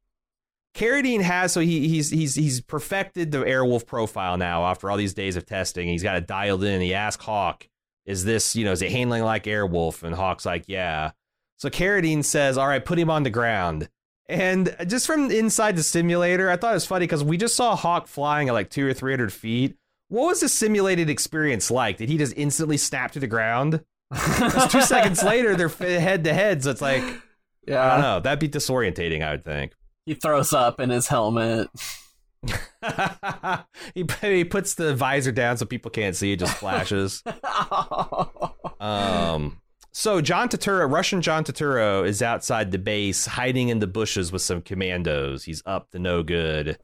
Carradine has so he he's he's he's perfected the Airwolf profile now after all these days of testing. He's got it dialed in. He asked Hawk, "Is this you know is it handling like Airwolf?" And Hawk's like, "Yeah." So Carradine says, "All right, put him on the ground." And just from inside the simulator, I thought it was funny because we just saw Hawk flying at like two or three hundred feet. What was the simulated experience like? Did he just instantly snap to the ground? two seconds later, they're head to head, so it's like yeah. I don't know. That'd be disorientating, I would think. He throws up in his helmet. he he puts the visor down so people can't see. It just flashes. um. So John Turturro, Russian John Turturro, is outside the base, hiding in the bushes with some commandos. He's up to no good.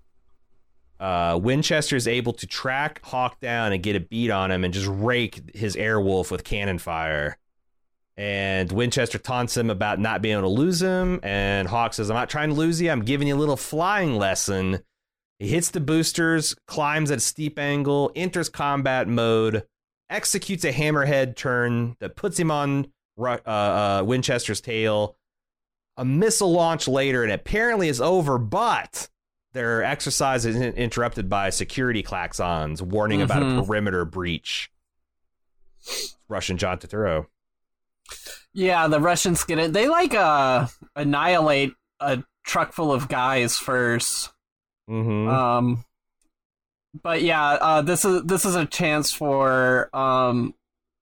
Uh, Winchester is able to track Hawk down and get a beat on him, and just rake his Airwolf with cannon fire. And Winchester taunts him about not being able to lose him. And Hawk says, I'm not trying to lose you. I'm giving you a little flying lesson. He hits the boosters, climbs at a steep angle, enters combat mode, executes a hammerhead turn that puts him on uh, uh, Winchester's tail. A missile launch later, and apparently is over, but their exercise is interrupted by security klaxons warning about a Mhm. perimeter breach. Russian John Turturro. Yeah, the Russians get it. They like uh annihilate a truck full of guys first. Mm-hmm. Um but yeah, uh this is this is a chance for um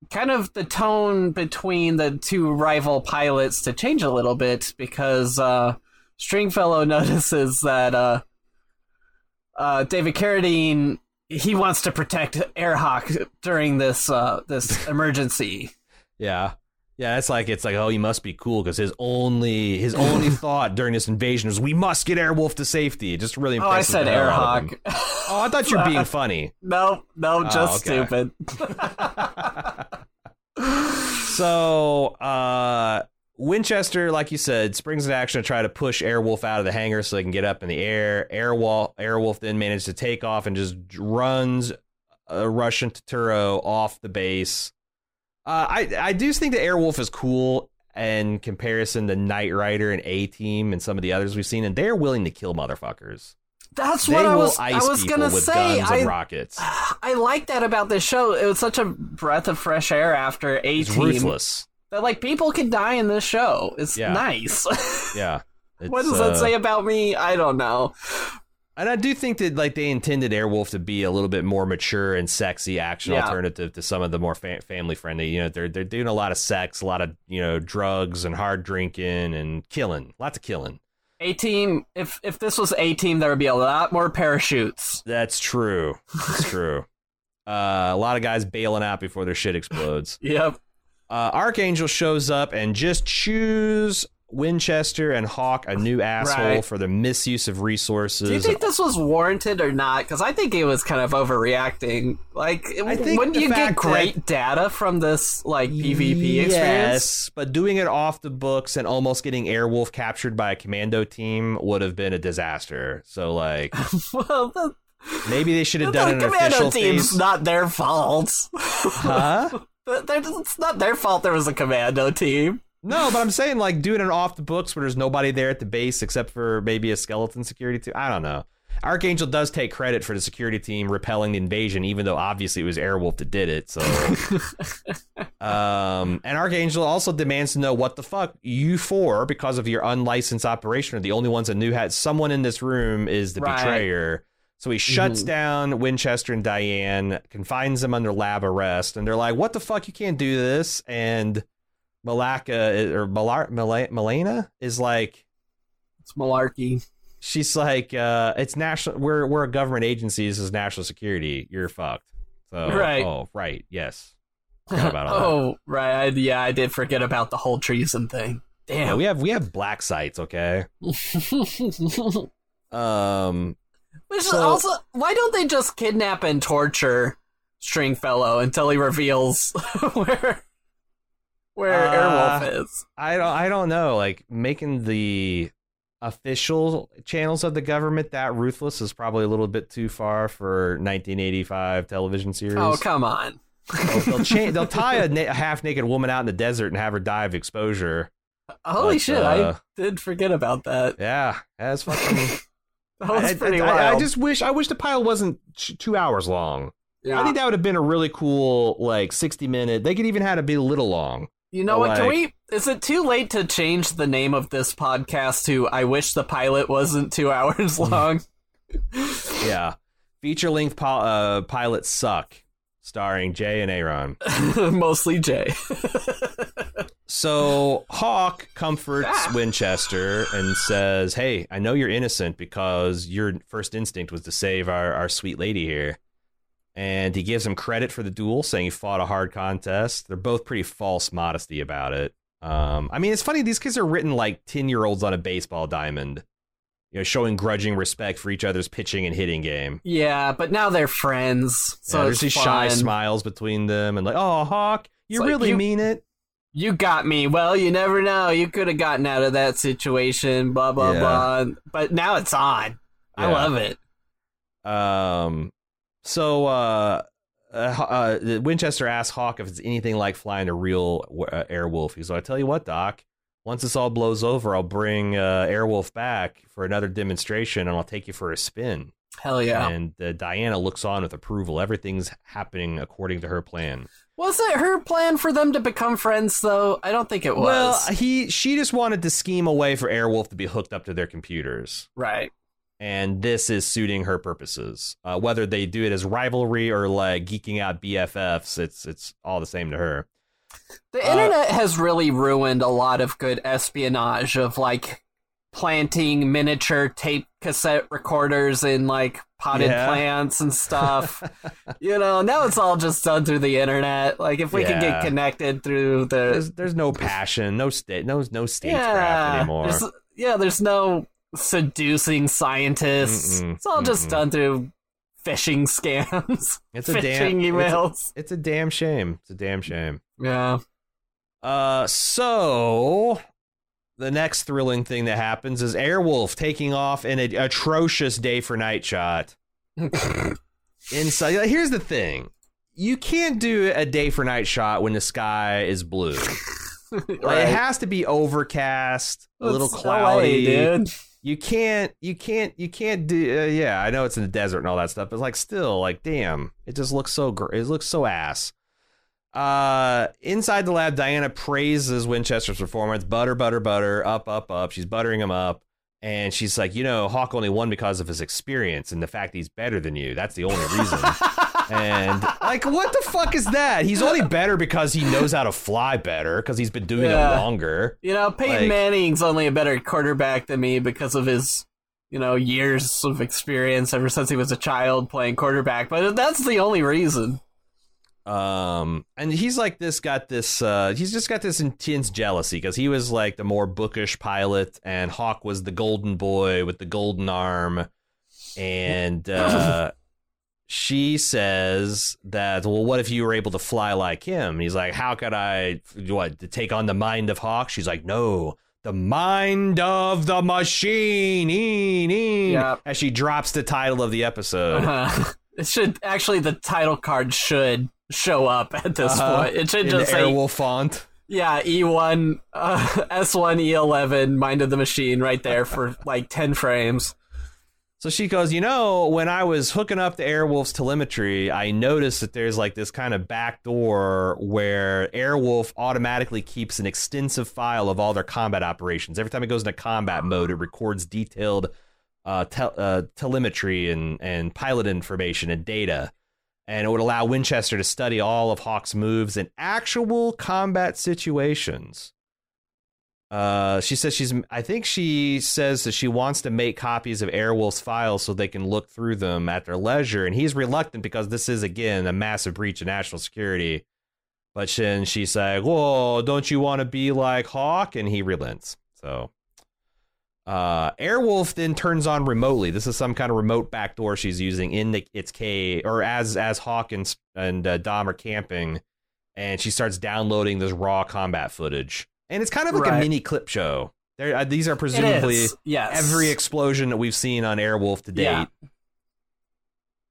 kind of the tone between the two rival pilots to change a little bit because uh Stringfellow notices that uh uh David Carradine he wants to protect Airhawk during this uh this emergency. Yeah. Yeah, it's like it's like oh, he must be cool because his only his only thought during this invasion was we must get Airwolf to safety. It just really Oh, I said the hell out of him. Airhawk. Oh, I thought you were being funny. no, no, just okay. stupid. so uh Winchester, like you said, springs into action to try to push Airwolf out of the hangar so they can get up in the air. Airwolf, Airwolf then manages to take off and just runs a Russian Turturro off the base. Uh, I I do think that Airwolf is cool. in comparison to Knight Rider and A Team and some of the others we've seen, and they're willing to kill motherfuckers. That's They what I was. I was gonna say. I, rockets. I like that about this show. It was such a breath of fresh air after A It's Team. ruthless. That like people can die in this show. It's Yeah. nice. Yeah. what It's, does that uh, say about me? I don't know. And I do think that like they intended Airwolf to be a little bit more mature and sexy action Yeah. alternative to some of the more fa- family friendly. You know, they're they're doing a lot of sex, a lot of you know drugs and hard drinking and killing, lots of killing. A Team. If if this was A Team, there would be a lot more parachutes. That's true. That's true. Uh, a lot of guys bailing out before their shit explodes. Yep. Uh, Archangel shows up and just chews Winchester and Hawk a new asshole Right. for the misuse of resources. Do you think this was warranted or not? Because I think it was kind of overreacting. Like, wouldn't you get great data from this like PvP experience? Yes, but doing it off the books and almost getting Airwolf captured by a commando team would have been a disaster. So, like, well, the, maybe they should have the done an commando official team's phase. not their fault. Huh? It's not their fault there was a commando team. No, but I'm saying like doing it off the books where there's nobody there at the base except for maybe a skeleton security team. I don't know. Archangel does take credit for the security team repelling the invasion, even though obviously it was Airwolf that did it. So, um, and Archangel also demands to know what the fuck you for because of your unlicensed operation are the only ones that knew had someone in this room is the Right. betrayer. So he shuts Mhm. down Winchester and Diane, confines them under lab arrest, and they're like, "What the fuck? You can't do this!" And Malaka or Malar, Mala- Malena is like, It's malarkey. she's like, uh, "It's national. We're we're a government agency. This is national security. You're fucked." So, Right. Oh, right. Yes. All that. oh, right. I, yeah, I did forget about the whole treason thing. Yeah, Damn. we have we have black sites. Okay. Um. Which is So- also, why don't they just kidnap and torture Stringfellow until he reveals where where Uh, Airwolf is? I don't I don't know. Like making the official channels of the government that ruthless is probably a little bit too far for 1985 television series. Oh, come on. they'll, they'll, cha- they'll tie a, na- a half naked woman out in the desert and have her die of exposure. Holy But, shit, uh, I did forget about that. Yeah, that's fucking. That was I, pretty I- wild. I, I just wish I wish the pilot wasn't two hours long. yeah. I think that would have been a really cool like 60 minute. They could even have it be a little long. You know what? Can we? Is it too late to change the name of this podcast to "I wish the pilot wasn't two hours long"? Yeah, feature length pil- uh, pilots suck, starring Jay and Aaron. Mostly Jay. So Hawk comforts Ah. Winchester and says, "Hey, I know you're innocent because your first instinct was to save our, our sweet lady here." And he gives him credit for the duel, saying he fought a hard contest. They're both pretty false modesty about it. Um, I mean, it's funny; these kids are written like ten year olds on a baseball diamond, you know, showing grudging respect for each other's pitching and hitting game. yeah, but now they're friends, so Yeah, there's these shy smiles between them, and like, "Oh, Hawk, you like really you- mean it." You got me. Well, you never know. You could have gotten out of that situation. Blah blah Yeah. blah. But now it's on. I love it. Um, so uh, uh, uh, Winchester asks Hawk if it's anything like flying a real uh, Airwolf. He's like, "I tell you what, Doc. Once this all blows over, I'll bring uh, Airwolf back for another demonstration, and I'll take you for a spin." Hell yeah. And uh, Diana looks on with approval. Everything's happening according to her plan. Was it her plan for them to become friends though? I don't think it was. Well, he she just wanted to scheme a way for Airwolf to be hooked up to their computers. right. And this is suiting her purposes. Uh, whether they do it as rivalry or like geeking out BFFs, it's it's all the same to her. The Uh, internet has really ruined a lot of good espionage of like planting miniature tape cassette recorders in like potted Yeah. plants and stuff. you know, now it's all just done through the internet. Like if we can get connected through the There's there's no passion, no state, no no statecraft anymore. There's, yeah, there's no seducing scientists. Mm-mm, it's all just mm-mm. done through phishing scams. It's a phishing damn emails. It's a, it's a damn shame. It's a damn shame. yeah. Uh, so the next thrilling thing that happens is Airwolf taking off in an atrocious day for night shot. Inside, here's the thing: you can't do a day for night shot when the sky is blue. Right. it has to be overcast, a little cloudy. LA, dude. You can't, you can't, you can't do. Uh, yeah, I know it's in the desert and all that stuff, but like still, like damn, it just looks so. Gr- it looks so ass. Uh, inside the lab, Diana praises Winchester's performance. Butter, butter, butter, up, up, up. She's buttering him up, and she's like, you know, Hawk only won because of his experience and the fact he's better than you. That's the only reason. and like, what the fuck is that? He's only better because he knows how to fly better because he's been doing Yeah. it longer. You know, Peyton Like- Manning's only a better quarterback than me because of his, you know, years of experience ever since he was a child playing quarterback. But that's the only reason. Um, and he's like this, got this, uh, he's just got this intense jealousy because he was like the more bookish pilot, and Hawk was the golden boy with the golden arm. And uh, she says that, well, what if you were able to fly like him? He's like, how could I, what, to take on the mind of Hawk? She's like, no. The mind of the machine, ee, ee," Yep. as she drops the title of the episode. Uh, it should actually the title card should show up at this Uh-huh. point. It should in just say Airwolf font. yeah E1 uh, S1 E11 Mind of the Machine right there for like 10 frames. So she goes, you know, when I was hooking up the Airwolf's telemetry, I noticed that there's like this kind of back door where Airwolf automatically keeps an extensive file of all their combat operations. Every time it goes into combat mode, it records detailed uh, tel- uh, telemetry and, and pilot information and data. And it would allow Winchester to study all of Hawk's moves in actual combat situations. Uh, she says she's. I think she says that she wants to make copies of Airwolf's files so they can look through them at their leisure, and he's reluctant because this is again a massive breach of national security. But then she's like, "Whoa, don't you want to be like Hawk?" And he relents. So, uh, Airwolf then turns on remotely. This is some kind of remote backdoor she's using in the, its K or as as Hawk and and uh, Dom are camping, and she starts downloading this raw combat footage. And it's kind of like a mini clip show. There, uh, these are presumably. Yes. every explosion that we've seen on Airwolf to date. Yeah.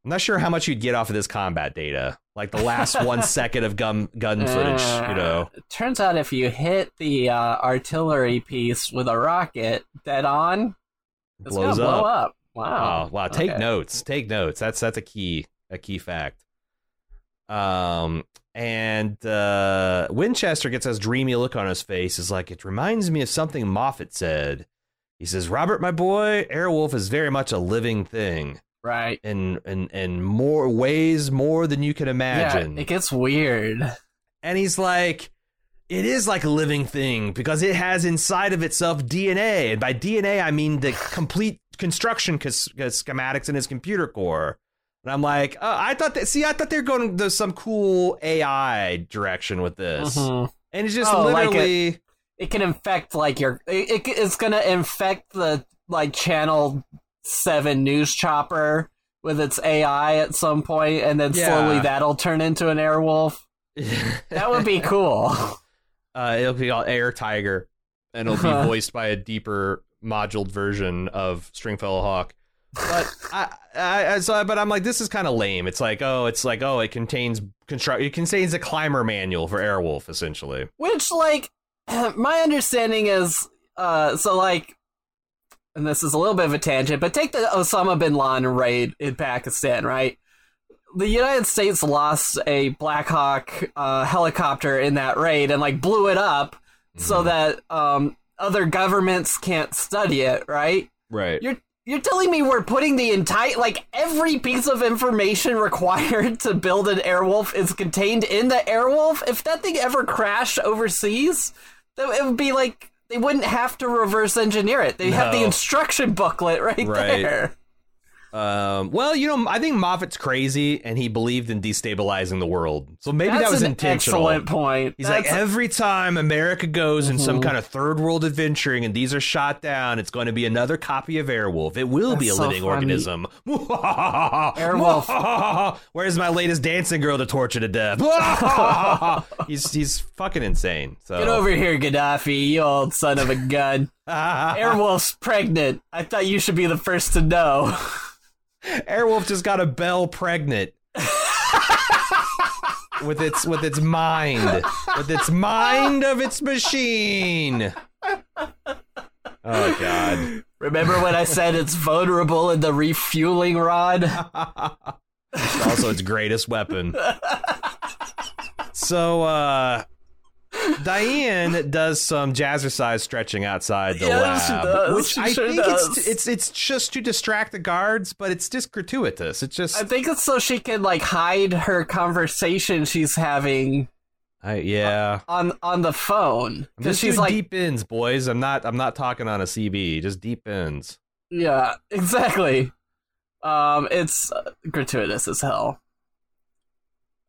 I'm not sure how much you'd get off of this combat data, like the last one second of gun gun footage. You know, Uh, turns out if you hit the uh, artillery piece with a rocket dead on, it's blows gonna up. blow up. Wow. Oh wow! Take Okay. notes. Take notes. That's that's a key a key fact. Um, and uh, Winchester gets this dreamy look on his face. Is like it reminds me of something Moffet said. He says, "Robert, my boy, Airwolf is very much a living thing, Right. in in in more ways more than you can imagine." Yeah, it gets weird. And he's like, it is like a living thing because it has inside of itself DNA. And by DNA, I mean the complete construction schematics in his computer core. And I'm like, uh, I thought that, see, I thought they're going to some cool AI direction with this. Mhm. And it's just Oh, like literally, It can infect like your. It, it, it's gonna infect the like channel seven news chopper with its AI at some point, and then Yeah. slowly that'll turn into an airwolf. That would be cool. uh, it'll be all Air Tiger, and it'll be voiced by a deeper moduled version of Stringfellow Hawk. But I, I, I so, but I'm like, this is kind of lame. It's like, oh, it's like, oh, it contains construct, it contains a climber manual for Airwolf, essentially. Which, like, my understanding is, uh, so like, and this is a little bit of a tangent, but take the Osama bin Laden raid in Pakistan, right? The United States lost a Black Hawk uh, helicopter in that raid and like blew it up so that um, other governments can't study it, right? Right. You're you're telling me we're putting the entire like every piece of information required to build an Airwolf is contained in the Airwolf? If that thing ever crashed overseas, it would be like they wouldn't have to reverse engineer it. They have the instruction booklet right, Right. there. Um, well, you know, I think Moffet's crazy, and he believed in destabilizing the world. So maybe That's that was an intentional. excellent point. He's That's- like, every time America goes in Mm-hmm. some kind of third world adventuring and these are shot down, it's going to be another copy of Airwolf. It will be a so living funny. organism. Airwolf. Where's my latest dancing girl to torture to death? he's he's fucking insane. So Get over here, Gaddafi, you old son of a gun. Airwolf's pregnant. I thought you should be the first to know. Airwolf just got a bell pregnant. with its with its mind. with its mind of its machine. Oh god. Remember when I said it's vulnerable in the refueling rod? also its greatest weapon. So uh Diane does some jazzercise stretching outside the Yes, she lab, does. which She I sure think does. it's it's it's just to distract the guards, but it's just gratuitous. It's just I think it's so she can like hide her conversation she's having I, yeah. on on the phone because just she's like, deep ends, boys. I'm not I'm not talking on a CB, just deep ends. yeah, exactly. Um, it's uh, gratuitous as hell.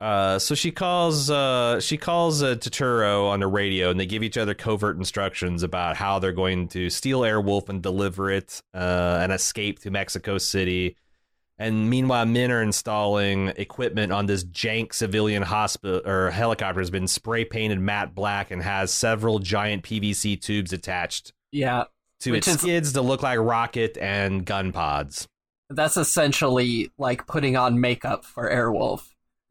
Uh, so she calls uh she calls uh, Turturro on the radio, and they give each other covert instructions about how they're going to steal Airwolf and deliver it uh, and escape to Mexico City. And meanwhile, men are installing equipment on this jank civilian hospital or helicopter has been spray painted matte black and has several giant PVC tubes attached Yeah, to its is- skids to look like rocket and gun pods. that's essentially like putting on makeup for Airwolf.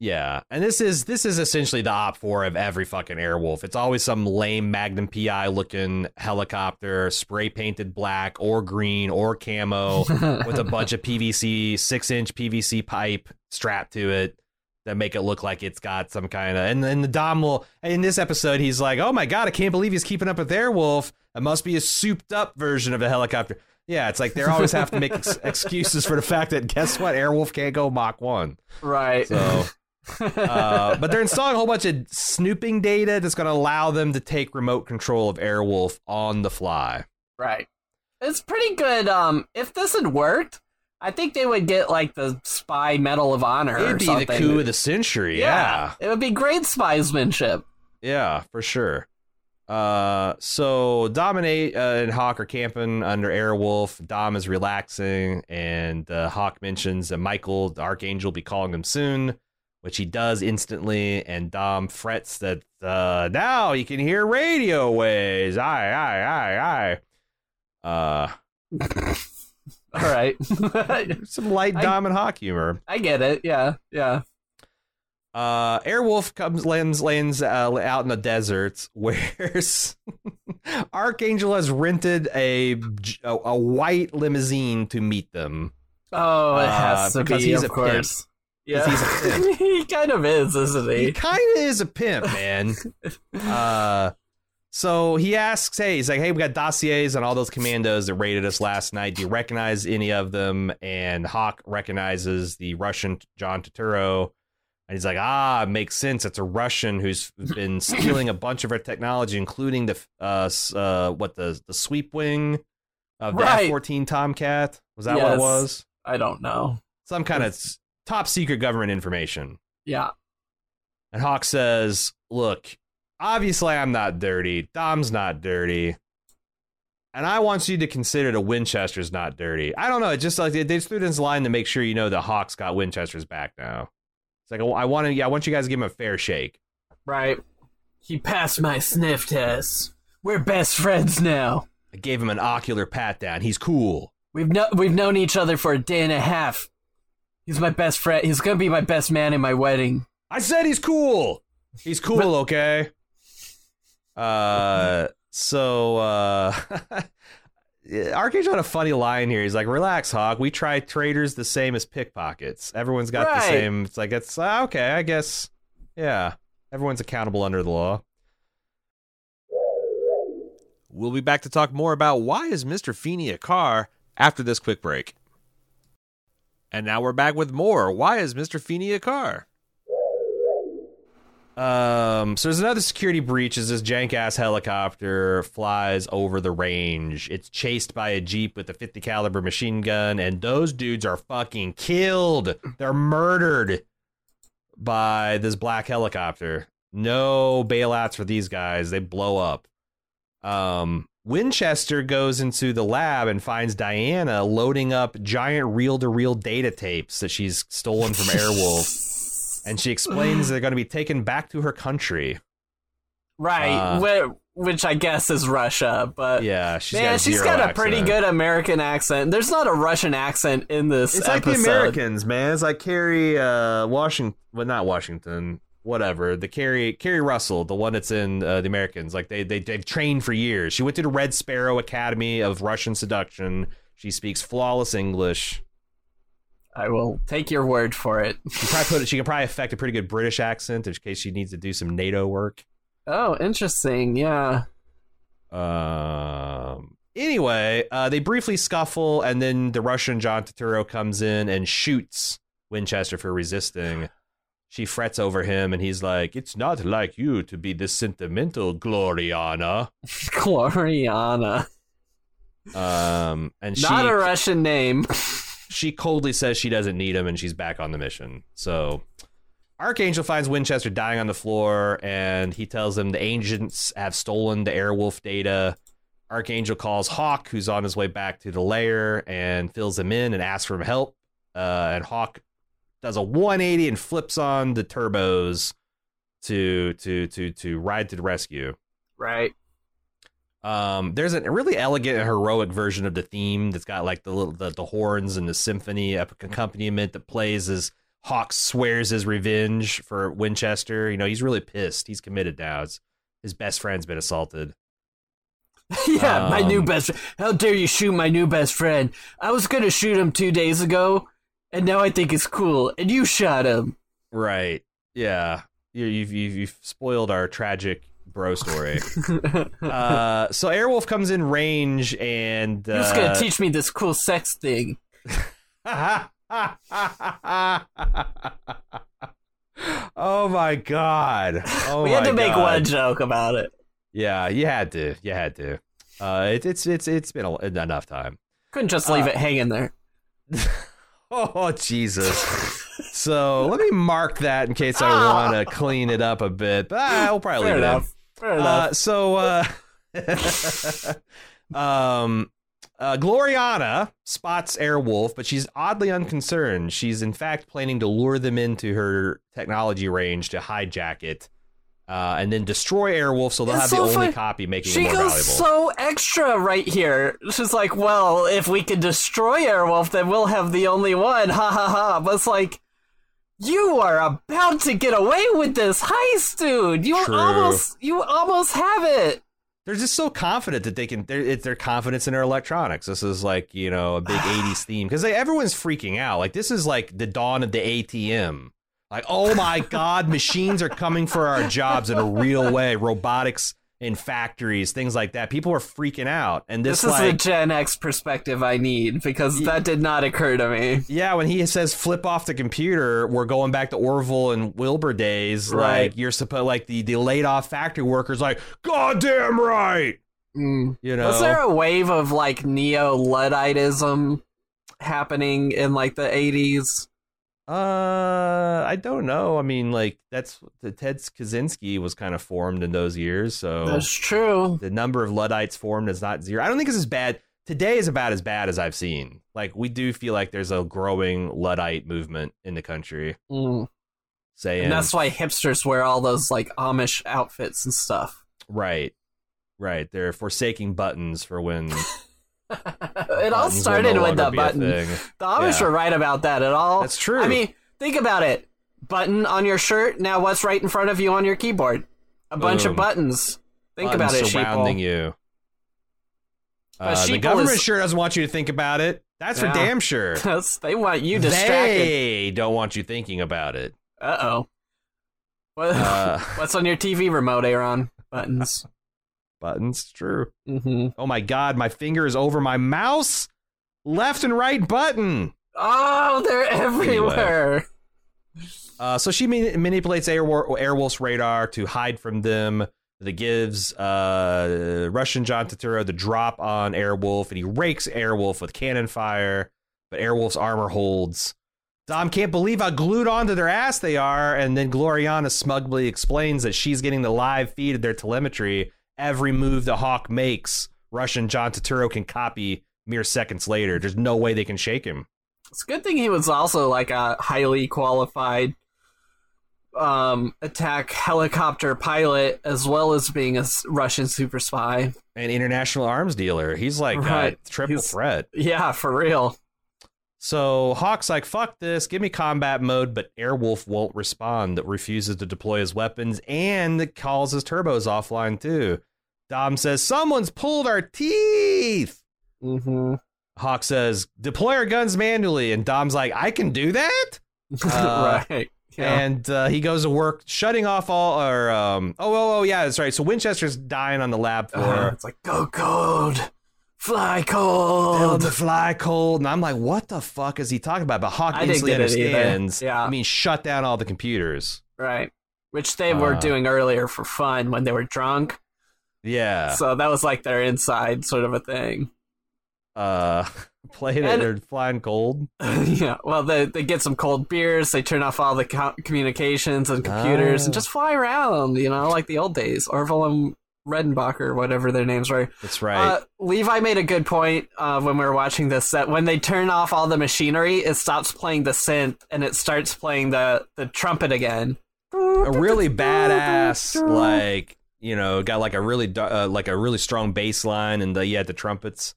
Yeah, and this is this is essentially the op four of every fucking Airwolf. It's always some lame Magnum PI looking helicopter, spray painted black or green or camo with a bunch of PVC six inch PVC pipe strapped to it that make it look like it's got some kind of. And then the Dom will in this episode he's like, "Oh my god, I can't believe he's keeping up with Airwolf. It must be a souped up version of a helicopter." Yeah, it's like they always have to make ex- excuses for the fact that guess what, Airwolf can't go Mach one. Right. So uh, but they're installing a whole bunch of snooping data that's going to allow them to take remote control of Airwolf on the fly. Right. It's pretty good. Um, if this had worked, I think they would get like the spy medal of honor. It'd be something. the coup of the century. Yeah. it would be great spysmanship. Yeah, for sure. Uh, so Dominate uh, and Hawk are camping under Airwolf. Dom is relaxing, and uh, Hawk mentions that Michael, the Archangel, will be calling him soon, which he does instantly. And Dom frets that uh, now he can hear radio waves. Aye, aye, aye, aye. Uh, All right, some light I- Dom and Hawk humor. I get it. Yeah, yeah. Uh, Airwolf comes lands lands uh, out in the desert where Archangel has rented a, a a white limousine to meet them. Oh, it Uh, has to because be, he's of course. Yeah, he's a pimp. he kind of is, isn't He he? kind of is a pimp, man. uh, so he asks, "Hey, he's like, hey, we got dossiers on all those commandos that raided us last night. Do you recognize any of them?" And Hawk recognizes the Russian John Turturro. And he's like, ah, it makes sense. It's a Russian who's been stealing a bunch of our technology, including the uh, uh what the the sweep wing of the Right. F-14 Tomcat. Was that what it was? I don't know. Some kind of s- top secret government information. Yeah, And Hawk says, Look, obviously I'm not dirty. Dom's not dirty. And I want you to consider the Winchester's not dirty. I don't know. It just like they just threw this line to make sure you know the Hawk's got Winchester's back now. It's like I want to, yeah, I want you guys to give him a fair shake. right. He passed my sniff test. We're best friends now. I gave him an ocular pat down. He's cool. We've no- we've known each other for a day and a half. He's my best friend. He's gonna be my best man in my wedding. I said he's cool. He's cool, okay? Uh so uh Archangel had a funny line here. He's like, "Relax, Hawk. We try traders the same as pickpockets. Everyone's got the same. It's like it's uh, okay. I guess, yeah. Everyone's accountable under the law." We'll be back to talk more about why is Mr. Feeny a car after this quick break. And now we're back with more. Why is Mr. Feeny a car? Um, so there's another security breach as this jank ass helicopter flies over the range. It's chased by a jeep with a 50 caliber machine gun, and those dudes are fucking killed. They're murdered by this black helicopter. No bailouts for these guys. They blow up. Um, Winchester goes into the lab and finds Diana loading up giant reel to reel data tapes that she's stolen from Airwolf. And she explains they're going to be taken back to her country. Right, Uh. whi- which I guess is Russia, but Yeah, she's man, got a she's got a pretty good American accent. There's not a Russian accent in this It's like the Americans, man. It's like Carrie uh, Washington, well, not Washington. Whatever the Keri Keri Russell, the one that's in uh, the Americans. Like they they they've trained for years. She went to the Red Sparrow Academy of Russian Seduction. She speaks flawless English. I will take your word for it. She probably put she can probably affect a pretty good British accent in case she needs to do some NATO work. Oh, interesting. Yeah. Um. Anyway, uh, they briefly scuffle, and then the Russian John Turturro comes in and shoots Winchester for resisting. She frets over him, and he's like, "It's not like you to be this sentimental, Gloriana." Gloriana. Um, and she Not a Russian name. she coldly says she doesn't need him, and she's back on the mission. So. Archangel finds Winchester dying on the floor, and he tells them the agents have stolen the Airwolf data. Archangel calls Hawk, who's on his way back to the lair, and fills him in and asks for help. Uh, and Hawk does a 180 and flips on the turbos to to to to ride to the rescue. right. Um, there's a really elegant and heroic version of the theme that's got like the little the, the horns and the symphony epic accompaniment that plays as Hawk swears his revenge for Winchester. You know, he's really pissed. He's committed now. His, his best friend's been assaulted. yeah, my new Um, best. How dare you shoot my new best friend? I was gonna shoot him two days ago, and now I think it's cool. And you shot him. Right. Yeah. You, you've, you've you've spoiled our tragic bro story. uh, so Airwolf comes in range and uh, gonna teach me this cool sex thing. oh my god! Oh we had to make God. one joke about it. Yeah, you had to. You had to. Uh, it, it's it's it's been a, enough time. Couldn't just leave Uh, it hanging there. Oh Jesus! so let me mark that in case I want to clean it up a bit. But ah, we'll probably Fair leave enough. Fair Uh, enough. so, uh, um, uh, Gloriana spots Airwolf, but she's oddly unconcerned. She's in fact planning to lure them into her technology range to hijack it, uh, and then destroy Airwolf, so they'll It's have so the only fun- copy, making She it more goes valuable. so extra right here. She's like, well, if we can destroy Airwolf, then we'll have the only one. Ha ha ha. But it's like, you are about to get away with this heist, dude. You True. almost, you almost have it. they're just so confident that they can. They're, it's their confidence in their electronics. This is like you know a big '80s theme because everyone's freaking out. Like this is like the dawn of the ATM. Like oh my god, machines are coming for our jobs in a real way. Robotics in factories, things like that. People are freaking out, and this, This, is the like. Gen X perspective I need because that did not occur to me. yeah, when he says flip off the computer, we're going back to Orville and Wilbur days. Right. Like you're supposed, like the, the laid off factory workers, like God damn right. Mm. You know, Was there a wave of like neo Ludditism happening in like the 80s? Uh, I don't know. I mean, like that's the Ted Kaczynski was kind of formed in those years, so That's true. the number of Luddites formed is not zero. I don't think it's as bad. Today is about as bad as I've seen. Like we do feel like there's a growing Luddite movement in the country. Mm. Saying And that's why hipsters wear all those like Amish outfits and stuff. right, right. They're forsaking buttons for when it all started no with the button. The Amish Yeah. were right about that at all. That's true. I mean, think about it. Button on your shirt. Now, what's right in front of you on your keyboard? A bunch Boom. of buttons. Think Buttons about it, surrounding sheeple. you. Uh, the government is- sure doesn't want you to think about it. That's for damn sure. They want you distracted. They don't want you thinking about it. Uh oh. What, Uh, what's on your TV remote, Aaron? Buttons. Buttons, true. hmm Oh my god, my finger is over my mouse. Left and right button. Oh, they're everywhere. Uh, so she mani- manipulates Airwolf, Airwolf's radar to hide from them. That gives uh, Russian John Turturro the drop on Airwolf, and he rakes Airwolf with cannon fire. But Airwolf's armor holds. Dom can't believe how glued onto their ass they are. And then Gloriana smugly explains that she's getting the live feed of their telemetry. Every move the Hawk makes, Russian John Turturro can copy mere seconds later. There's no way they can shake him. It's a good thing he was also like a highly qualified um attack helicopter pilot as well as being a Russian super spy. An international arms dealer. He's like Right. a triple He's- threat. Yeah, for real. So Hawk's like, fuck this, give me combat mode, but Airwolf won't respond, that refuses to deploy his weapons, and calls his turbos offline too. Dom says, Someone's pulled our teeth. Mm-hmm. Hawk says, Deploy our guns manually. And Dom's like, I can do that? Uh, right. Yeah. And uh, he goes to work shutting off all, or, um, oh, oh, oh, yeah, that's right. So Winchester's dying on the lab floor. Uh, it's like go cold, fly cold. Build to fly cold. And I'm like, what the fuck is he talking about? But Hawk I instantly get it either. understands. Yeah. I mean, shut down all the computers. Right. Which they were Uh. doing earlier for fun when they were drunk. Yeah. So that was like their inside sort of a thing. uh, playing And- it or flying cold. yeah. Well, they they get some cold beers. They turn off all the co- communications and computers Ah. and just fly around. You know, like the old days. Orville and Redenbacher, whatever their names were. That's right. Uh, Levi made a good point uh, when we were watching this that when they turn off all the machinery, it stops playing the synth and it starts playing the, the trumpet again. a really badass, like you know, got like a really uh, like a really strong bass line, and the, yeah, the trumpets.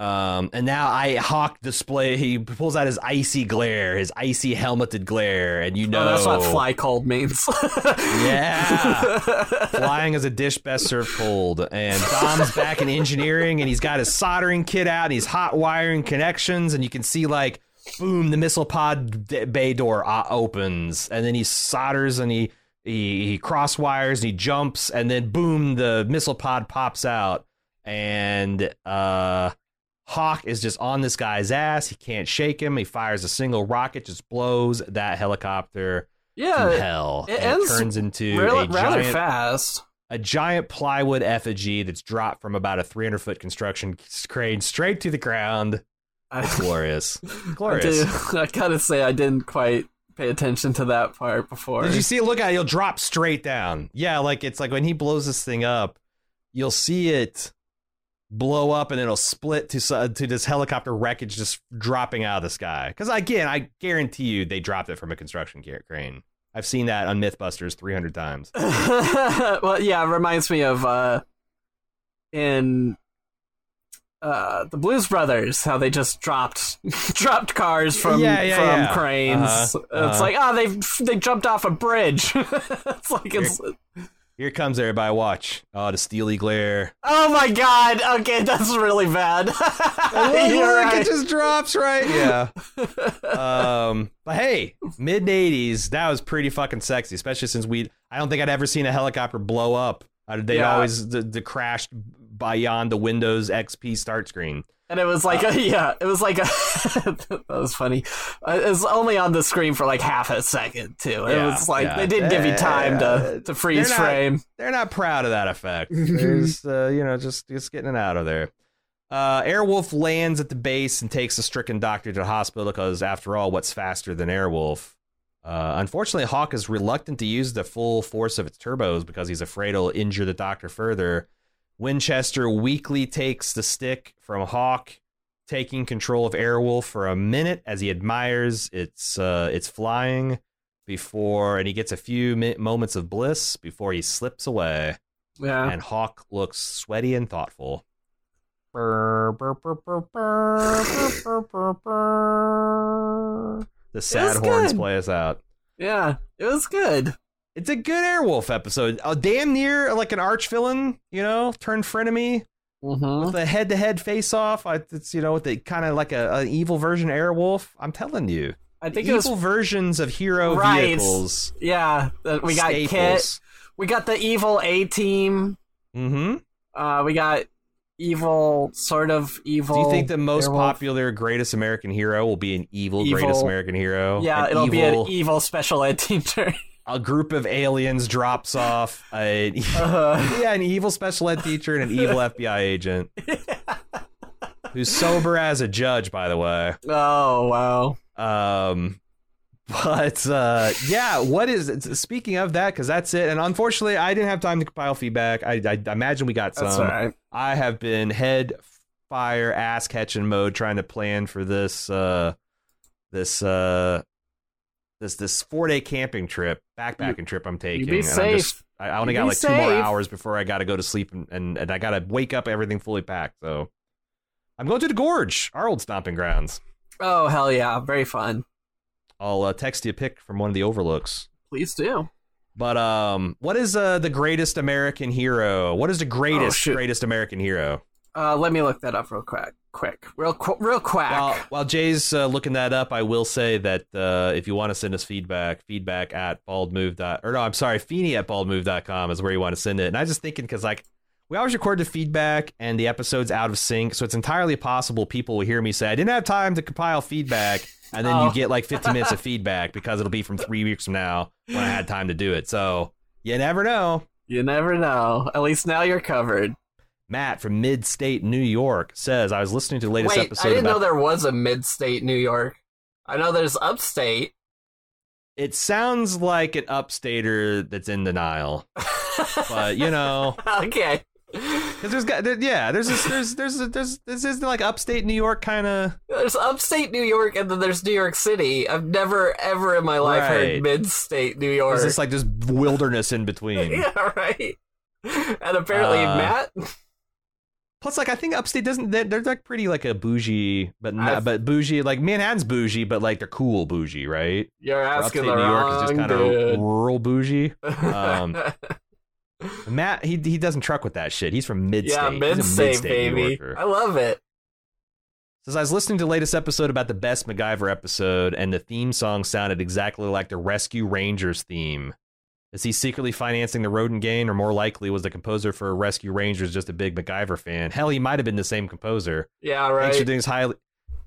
Um, and now I Hawk display. He pulls out his icy glare, his icy helmeted glare, and you know Oh, that's what fly cold means. Yeah. Flying is a dish best served cold. And Dom's back in engineering and he's got his soldering kit out and he's hot wiring connections. And you can see, like, boom, the missile pod d- bay door uh, opens. And then he solders and he, he, he cross wires and he jumps. And then, boom, the missile pod pops out. And uh, Hawk is just on this guy's ass. He can't shake him. He fires a single rocket, just blows that helicopter to yeah, hell. it and ends turns into a rather giant, fast. a giant plywood effigy that's dropped from about a 300 foot construction crane straight to the ground. It's I, glorious. I, glorious. do, I gotta say, I didn't quite pay attention to that part before. Did you see it? Look at it. He'll drop straight down. Yeah, like it's like when he blows this thing up, you'll see it blow up and it'll split to s- to this helicopter wreckage just dropping out of the sky. Because again, I guarantee you they dropped it from a construction crane. I've seen that on MythBusters 300 times. well, yeah, it reminds me of uh, in uh, the Blues Brothers, how they just dropped dropped cars from Yeah, yeah, from yeah. cranes. Uh-huh, It's uh-huh. like oh, they they jumped off a bridge. it's like it's Here comes everybody. Watch. Oh, the steely glare. oh my god. Okay, that's really bad. You're Look, right. it just drops right. Yeah. um, but hey, mid '80s, that was pretty fucking sexy, especially since we. I don't think I'd ever seen a helicopter blow up. Uh, They'd Yeah. always the, the crashed beyond the Windows XP start screen. And it was like, a, yeah, it was like a. that was funny. Uh, It was only on the screen for like half a second too. It Yeah, was like yeah. they didn't give you time to to freeze They're not- frame. They're not proud of that effect. There's, uh, you know, just just getting it out of there. Uh, Airwolf lands at the base and takes the stricken doctor to the hospital because, after all, what's faster than Airwolf? Uh, unfortunately, Hawk is reluctant to use the full force of its turbos because he's afraid it'll injure the doctor further. Winchester weakly takes the stick from Hawk, taking control of Airwolf for a minute as he admires its uh, its flying before, and he gets a few mi- moments of bliss before he slips away. Yeah, and Hawk looks sweaty and thoughtful. the sad horns good. play us out. Yeah, it was good. It's a good Airwolf episode. Oh, damn near like an arch villain, you know, turned frenemy Mm-hmm. with a head to head face off. It's you know, with the kind of like a, an evil version of Airwolf. I'm telling you, I think evil was versions of hero Right. vehicles. yeah. We got KITT. We got the evil A team. Mm-hmm. Uh, we got evil, sort of evil. Do you think the most Airwolf. popular greatest American hero will be an evil, Evil. greatest American hero? Yeah, An it'll be an evil- evil special ed teacher. a group of aliens drops off a Uh, yeah an evil special ed teacher and an evil FBI agent who's sober as a judge, by the way. oh wow. Um, but uh, yeah, what is speaking of that? Because that's it. And unfortunately, I didn't have time to compile feedback. I, I, I imagine we got some. Right. I have been head fire ass catching mode trying to plan for this uh this uh this this four day camping trip backpacking trip I'm taking. and I'm just I I only You got like two more hours before I got to go to sleep and, and and I got to wake up everything fully packed. So I'm going to the gorge, our old stomping grounds. Oh hell yeah, very fun. I'll uh, text you a pic from one of the overlooks. Please do. But um, what is uh the greatest American hero? What is the greatest shoot. greatest American hero? Uh, let me look that up real quick. Quick, real, qu- real quack. While, while Jay's uh, looking that up, I will say that uh, if you want to send us feedback, feedback at baldmove. Dot, or no, I'm sorry, Feeny at baldmove.com is where you want to send it. And I was just thinking because like we always record the feedback and the episode's out of sync, so it's entirely possible people will hear me say I didn't have time to compile feedback, and then Oh. you get like 15 minutes of feedback because it'll be from three weeks from now when I had time to do it. So you never know. you never know. At least now you're covered. Matt from Mid State New York says I was listening to the latest Wait, episode. I didn't about- know there was a mid-state New York. I know there's upstate. It sounds like an upstater that's in denial, but you know, okay. because there's got there, yeah, there's this, there's there's there's this is like upstate New York kind of. There's upstate New York and then there's New York City. I've never ever in my life Right. heard mid-state New York. There's this like this wilderness in between. yeah, right. And apparently Uh, Matt Plus, like I think upstate doesn't they're, they're like pretty like a bougie, but not, I've- but bougie like Manhattan's bougie, but like they're cool bougie, right? you're asking upstate the New York is just kind dude. of rural bougie. Um, Matt he he doesn't truck with that shit. He's from mid state. yeah, mid-state baby. I love it. Says I was listening to the latest episode about the best MacGyver episode, and the theme song sounded exactly like the Rescue Rangers theme. Is he secretly financing the rodent gang, or more likely was the composer for Rescue Rangers just a big MacGyver fan? Hell, he might have been the same composer. Yeah, right. Thanks for doing this highly,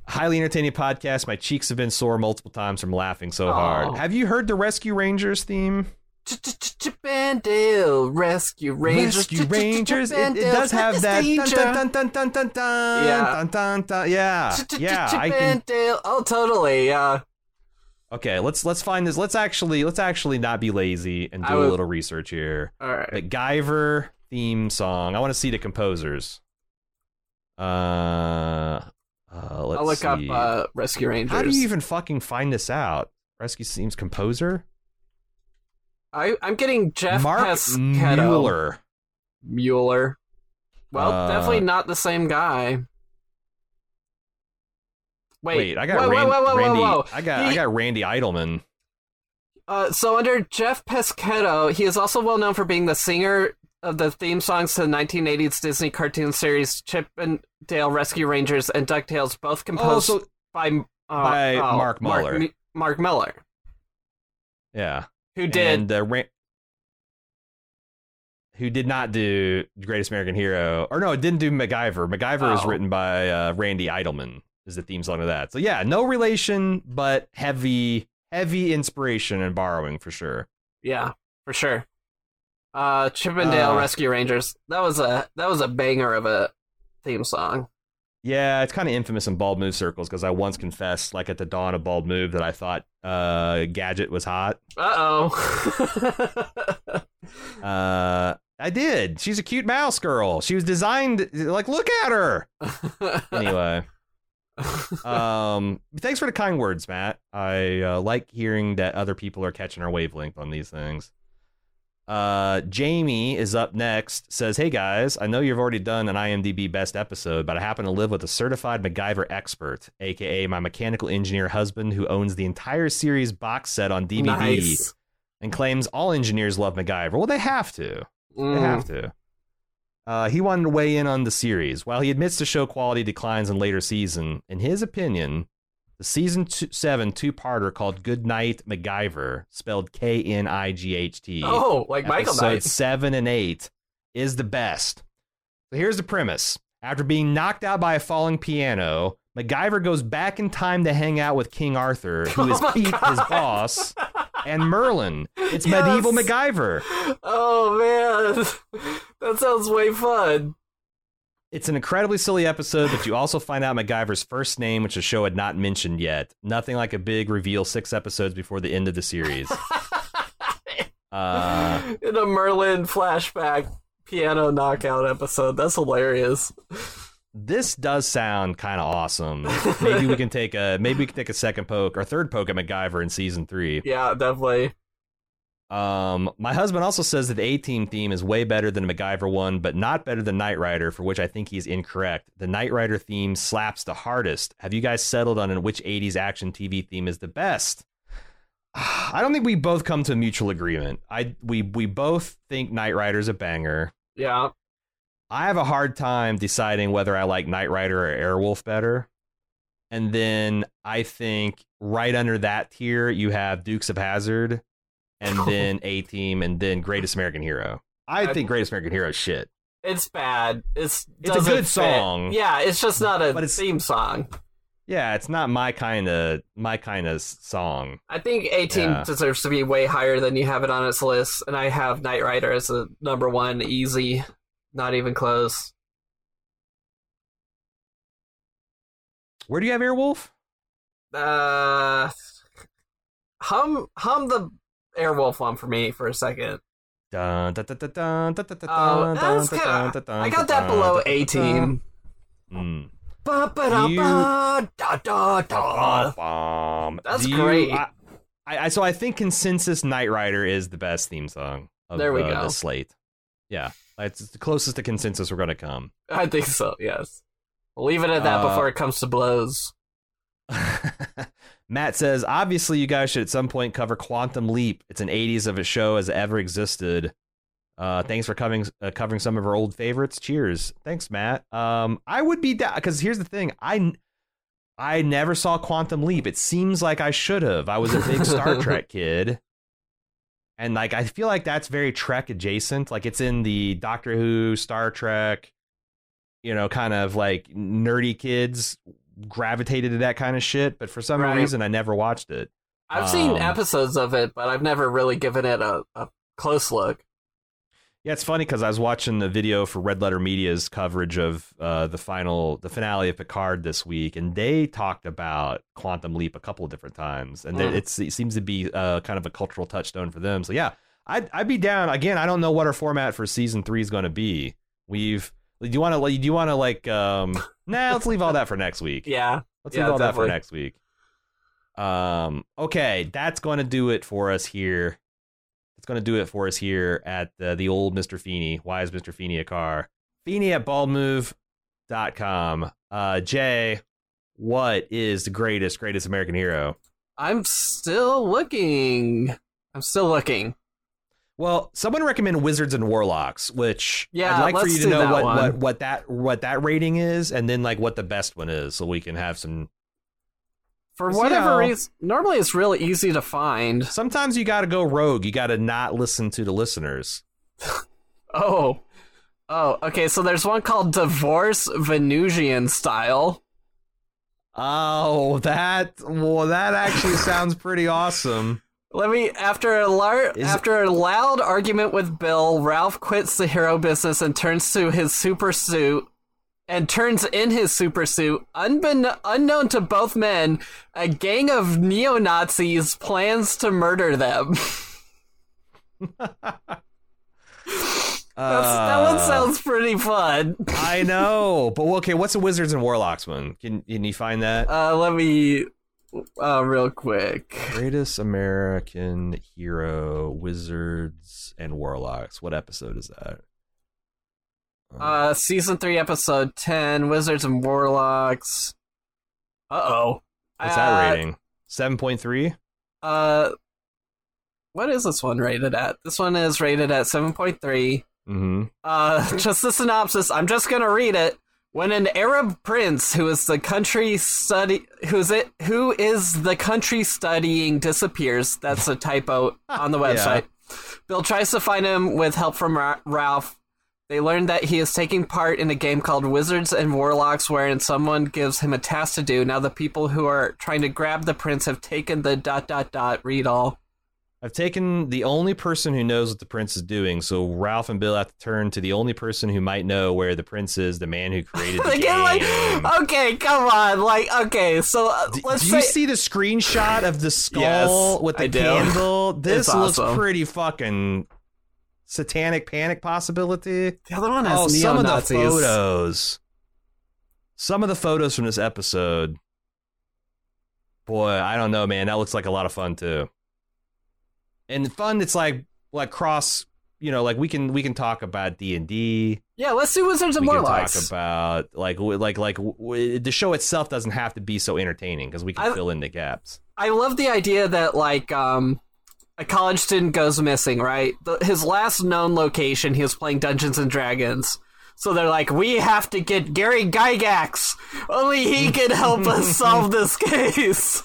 highly entertaining podcast. My cheeks have been sore multiple times from laughing so hard. Have you heard the Rescue Rangers theme? Chippendale Rescue Rangers. Rescue Rangers. It, it does have that. Dun, dun, dun, dun, dun, dun, Yeah. dun, dun, dun. Yeah, yeah. I can. Chippendale. Oh, totally. Yeah. Okay, let's let's find this. Let's actually let's actually not be lazy and do a little research here. All right. MacGyver theme song. I want to see the composers. Uh, uh let's I'll look up uh, Rescue Rangers. How do you even fucking find this out? Rescue Themes composer I, I'm getting Jeff Mark Pescetto. Mueller. Mueller. Well, Uh, definitely not the same guy. Wait, Wait, I got whoa, Ran- whoa, whoa, Randy. I got I got Randy Edelman. Uh, so under Jeff Pescetto, he is also well known for being the singer of the theme songs to the 1980s Disney cartoon series Chip and Dale Rescue Rangers and DuckTales, both Oh, composed so by uh, by oh, Mark Mueller. Mark, Mark Miller, yeah, who did and uh, Ran- who did not do Greatest American Hero, or no, it didn't do MacGyver. MacGyver is Oh. written by uh, Randy Edelman. Is the theme song of that? So yeah, no relation, but heavy, heavy inspiration and borrowing for sure. Yeah, for sure. Uh, Chip and Dale Uh, Rescue Rangers. That was a that was a banger of a theme song. Yeah, it's kind of infamous in bald move circles because I once confessed, like at the dawn of bald move, that I thought uh, Gadget was hot. Uh oh. Uh, I did. She's a cute mouse girl. She was designed like look at her. Anyway, um, thanks for the kind words, Matt. I uh, like hearing that other people are catching our wavelength on these things. Uh, Jamie is up next. Says, "Hey guys, I know you've already done an IMDb best episode, but I happen to live with a certified MacGyver expert, aka my mechanical engineer husband, who owns the entire series box set on DVD nice. and claims all engineers love MacGyver. Well, they have to. They Mm. have to. Uh, he wanted to weigh in on the series. While he admits the show quality declines in later season, in his opinion, the season two, seven two-parter called "Good Night MacGyver," spelled K-N-I-G-H-T, Oh, like Michael Knight. seven and eight, is the best. So here's the premise: After being knocked out by a falling piano, MacGyver goes back in time to hang out with King Arthur, who is Oh Pete, his boss, and Merlin. It's Yes. medieval MacGyver. Oh man, that sounds way fun. It's an incredibly silly episode, but you also find out MacGyver's first name, which the show had not mentioned yet. Nothing like a big reveal six episodes before the end of the series. Uh, In a Merlin flashback piano knockout episode, that's hilarious. this does sound kind of awesome. Maybe we can take a maybe we can take a second poke or third poke at MacGyver in season three. Yeah, definitely. Um, my husband also says that the A Team theme is way better than the MacGyver one, but not better than Knight Rider, for which I think he's incorrect. The Knight Rider theme slaps the hardest. Have you guys settled on which 80s action TV theme is the best? I don't think we both come to a mutual agreement. I we we both think Knight Rider's a banger. Yeah. I have a hard time deciding whether I like Knight Rider or Airwolf better. And then I think right under that tier you have Dukes of Hazzard and then A Team, and then Greatest American Hero. I, I- think Greatest American Hero is shit. It's bad. It's It's a good fit. song. Yeah, it's just not a But it's- theme song. Yeah, it's not my kind of my kind of song. I think A Team Yeah. deserves to be way higher than you have it on its list, and I have Knight Rider as a number one, easy, not even close. Where do you have Airwolf? Uh, hum hum the Airwolf one for me for a second. I got that below dun, A Team. dun. Ba ba da You- ba da da da. Bum. That's great. I, I, so I think consensus Knight Rider is the best theme song of There we go. the slate. Yeah, it's the closest to consensus we're gonna come. I think so. Yes. We'll leave it at that Uh, before it comes to blows. Matt says, obviously, you guys should at some point cover Quantum Leap. It's an 80s of a show as ever existed. Uh, thanks for covering uh, covering some of our old favorites. Cheers. Thanks, Matt. Um, I would be down because here's the thing. I I never saw Quantum Leap. It seems like I should have. I was a big Star Trek kid. And like I feel like that's very Trek adjacent. Like it's in the Doctor Who, Star Trek, you know, kind of like nerdy kids gravitated to that kind of shit. But for some Right. reason, I never watched it. I've seen um, episodes of it, but I've never really given it a, a close look. Yeah, it's funny because I was watching the video for Red Letter Media's coverage of uh, the final, the finale of Picard this week, and they talked about Quantum Leap a couple of different times, and Mm. it's, it seems to be uh, kind of a cultural touchstone for them. So yeah, I'd I'd be down. Again, I don't know what our format for season three is going to be. We've do you want to do you want to like um nah let's leave all that for next week. Yeah. Let's Yeah, leave all that for next week. Um, okay, that's going to do it for us here. It's going to do it for us here at the, the old Mr. Feeny. Why is Mr. Feeny a car? Feeny at baldmove.com. Uh, Jay, what is the greatest, greatest American hero? I'm still looking. I'm still looking. Well, someone recommend Wizards and Warlocks, which Yeah, I'd like for you to know what, one. what what that what that rating is, and then like what the best one is, so we can have some. For whatever how- reason, normally it's really easy to find. Sometimes you got to go rogue. You got to not listen to the listeners. Oh. Oh, okay, so there's one called Divorce Venusian Style. Oh, that well, that actually sounds pretty awesome. Let me after a lar- after a loud argument with Bill, Ralph quits the hero business and turns to his super suit and turns in his super suit. Unbekn- unknown to both men, a gang of neo-Nazis plans to murder them. That's, that one Uh, sounds pretty fun. I know, but okay, what's the Wizards and Warlocks one? Can can you find that? Uh, let me uh, real quick. Greatest American hero, Wizards and Warlocks. What episode is that? Uh, season three, episode ten, Wizards and Warlocks. Uh oh. What's that rating? Seven point three. Uh, what is this one rated at? This one is rated at seven point three. Mm-hmm. Uh, just the synopsis. I'm just gonna read it. When an Arab prince who is the country study who's it who is the country studying disappears, that's a typo on the Yeah. website. Bill tries to find him with help from Ra- Ralph. They learn that he is taking part in a game called Wizards and Warlocks, wherein someone gives him a task to do. Now the people who are trying to grab the prince have taken the dot dot dot read all. I've taken the only person who knows what the prince is doing, so Ralph and Bill have to turn to the only person who might know where the prince is, the man who created the Again, like, okay, come on, like, okay, so uh, D- let's do say you see the screenshot of the skull Yes, with the I do. candle? This It's looks awesome. pretty fucking satanic panic possibility. the other one has Oh, some of the photos. Some of the photos from this episode. Boy, I don't know, man. That looks like a lot of fun too. And fun. It's like like cross. You know, like we can we can talk about D and D. Yeah, let's do Wizards and We can Warlocks. talk about like like like w- the show itself doesn't have to be so entertaining because we can I- fill in the gaps. I love the idea that like um a college student goes missing, right? The, his last known location, he was playing Dungeons and Dragons. So they're like, we have to get Gary Gygax. Only he can help us solve this case.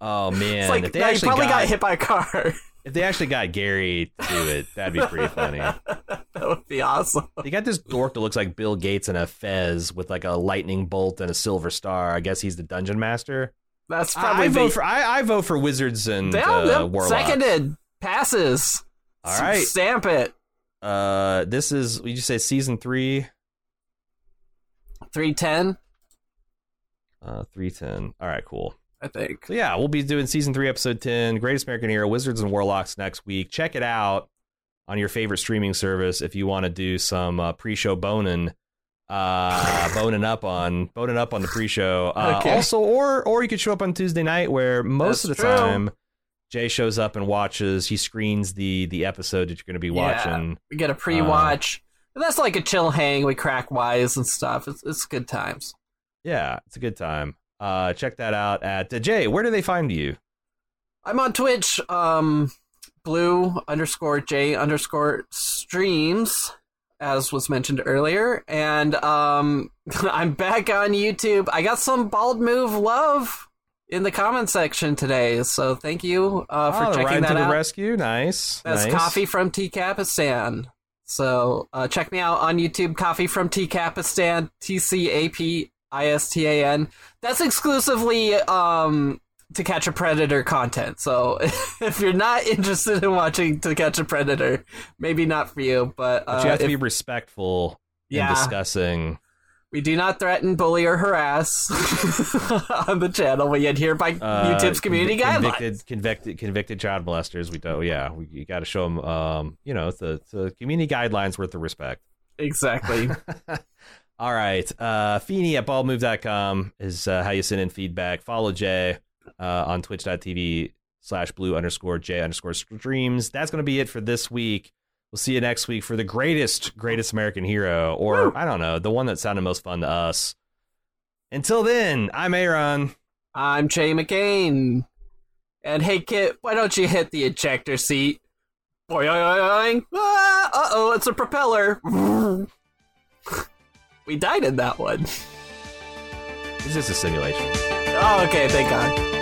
Oh man, It's like, they no, he probably got, got hit by a car. If they actually got Gary to do it, that'd be pretty funny. that would be awesome. They got this dork that looks like Bill Gates in a fez with like a lightning bolt and a silver star. I guess he's the dungeon master. That's probably I the- vote for I, I vote for wizards and Damn, uh, warlocks. Seconded. Passes. All right. Stamp it. Uh, this is would you say season three, 310, uh, three ten. All right, cool. I think. So yeah, we'll be doing season three, episode ten, Greatest American Hero, Wizards and Warlocks next week. Check it out on your favorite streaming service if you want to do some uh, pre-show boning, uh, boning up on boning up on the pre-show. Uh, Okay. Also, or or you could show up on Tuesday night where most That's of the true. time Jay shows up and watches. He screens the the episode that you're going to be Yeah. watching. We get a pre-watch. And that's like a chill hang. We crack wise and stuff. It's, it's good times. Yeah, it's a good time. Uh, check that out at uh, Jay. Where do they find you? I'm on Twitch. Um, blue underscore J underscore streams, as was mentioned earlier, and um, I'm back on YouTube. I got some bald move love in the comment section today, so thank you uh, for oh, the checking ride that to the rescue. Nice. That's nice. coffee from T Capistan. So uh, check me out on YouTube. Coffee from T Capistan. T C A P I S T A N. That's exclusively um, to catch a predator content. So if you're not interested in watching to catch a predator, maybe not for you. But, uh, But you have to if- be respectful Yeah. in discussing. we do not threaten, bully, or harass on the channel. We adhere by Uh, YouTube's community conv- guidelines. Convicted, convicted, convicted child molesters. We don't. Yeah, we, you got to show them. Um, you know, the the community guidelines worth the respect. Exactly. All right. Uh, Feeny at baldmove.com is uh, how you send in feedback. Follow Jay uh, on twitch.tv slash blue underscore J underscore streams. That's going to be it for this week. We'll see you next week for the greatest, greatest American hero, or I don't know, the one that sounded most fun to us. Until then, I'm Aaron. I'm Jay McCain. And hey, KITT, why don't you hit the ejector seat? Boing! Ah, uh oh, it's a propeller. we died in that one. It's just a simulation. Oh, okay, thank God.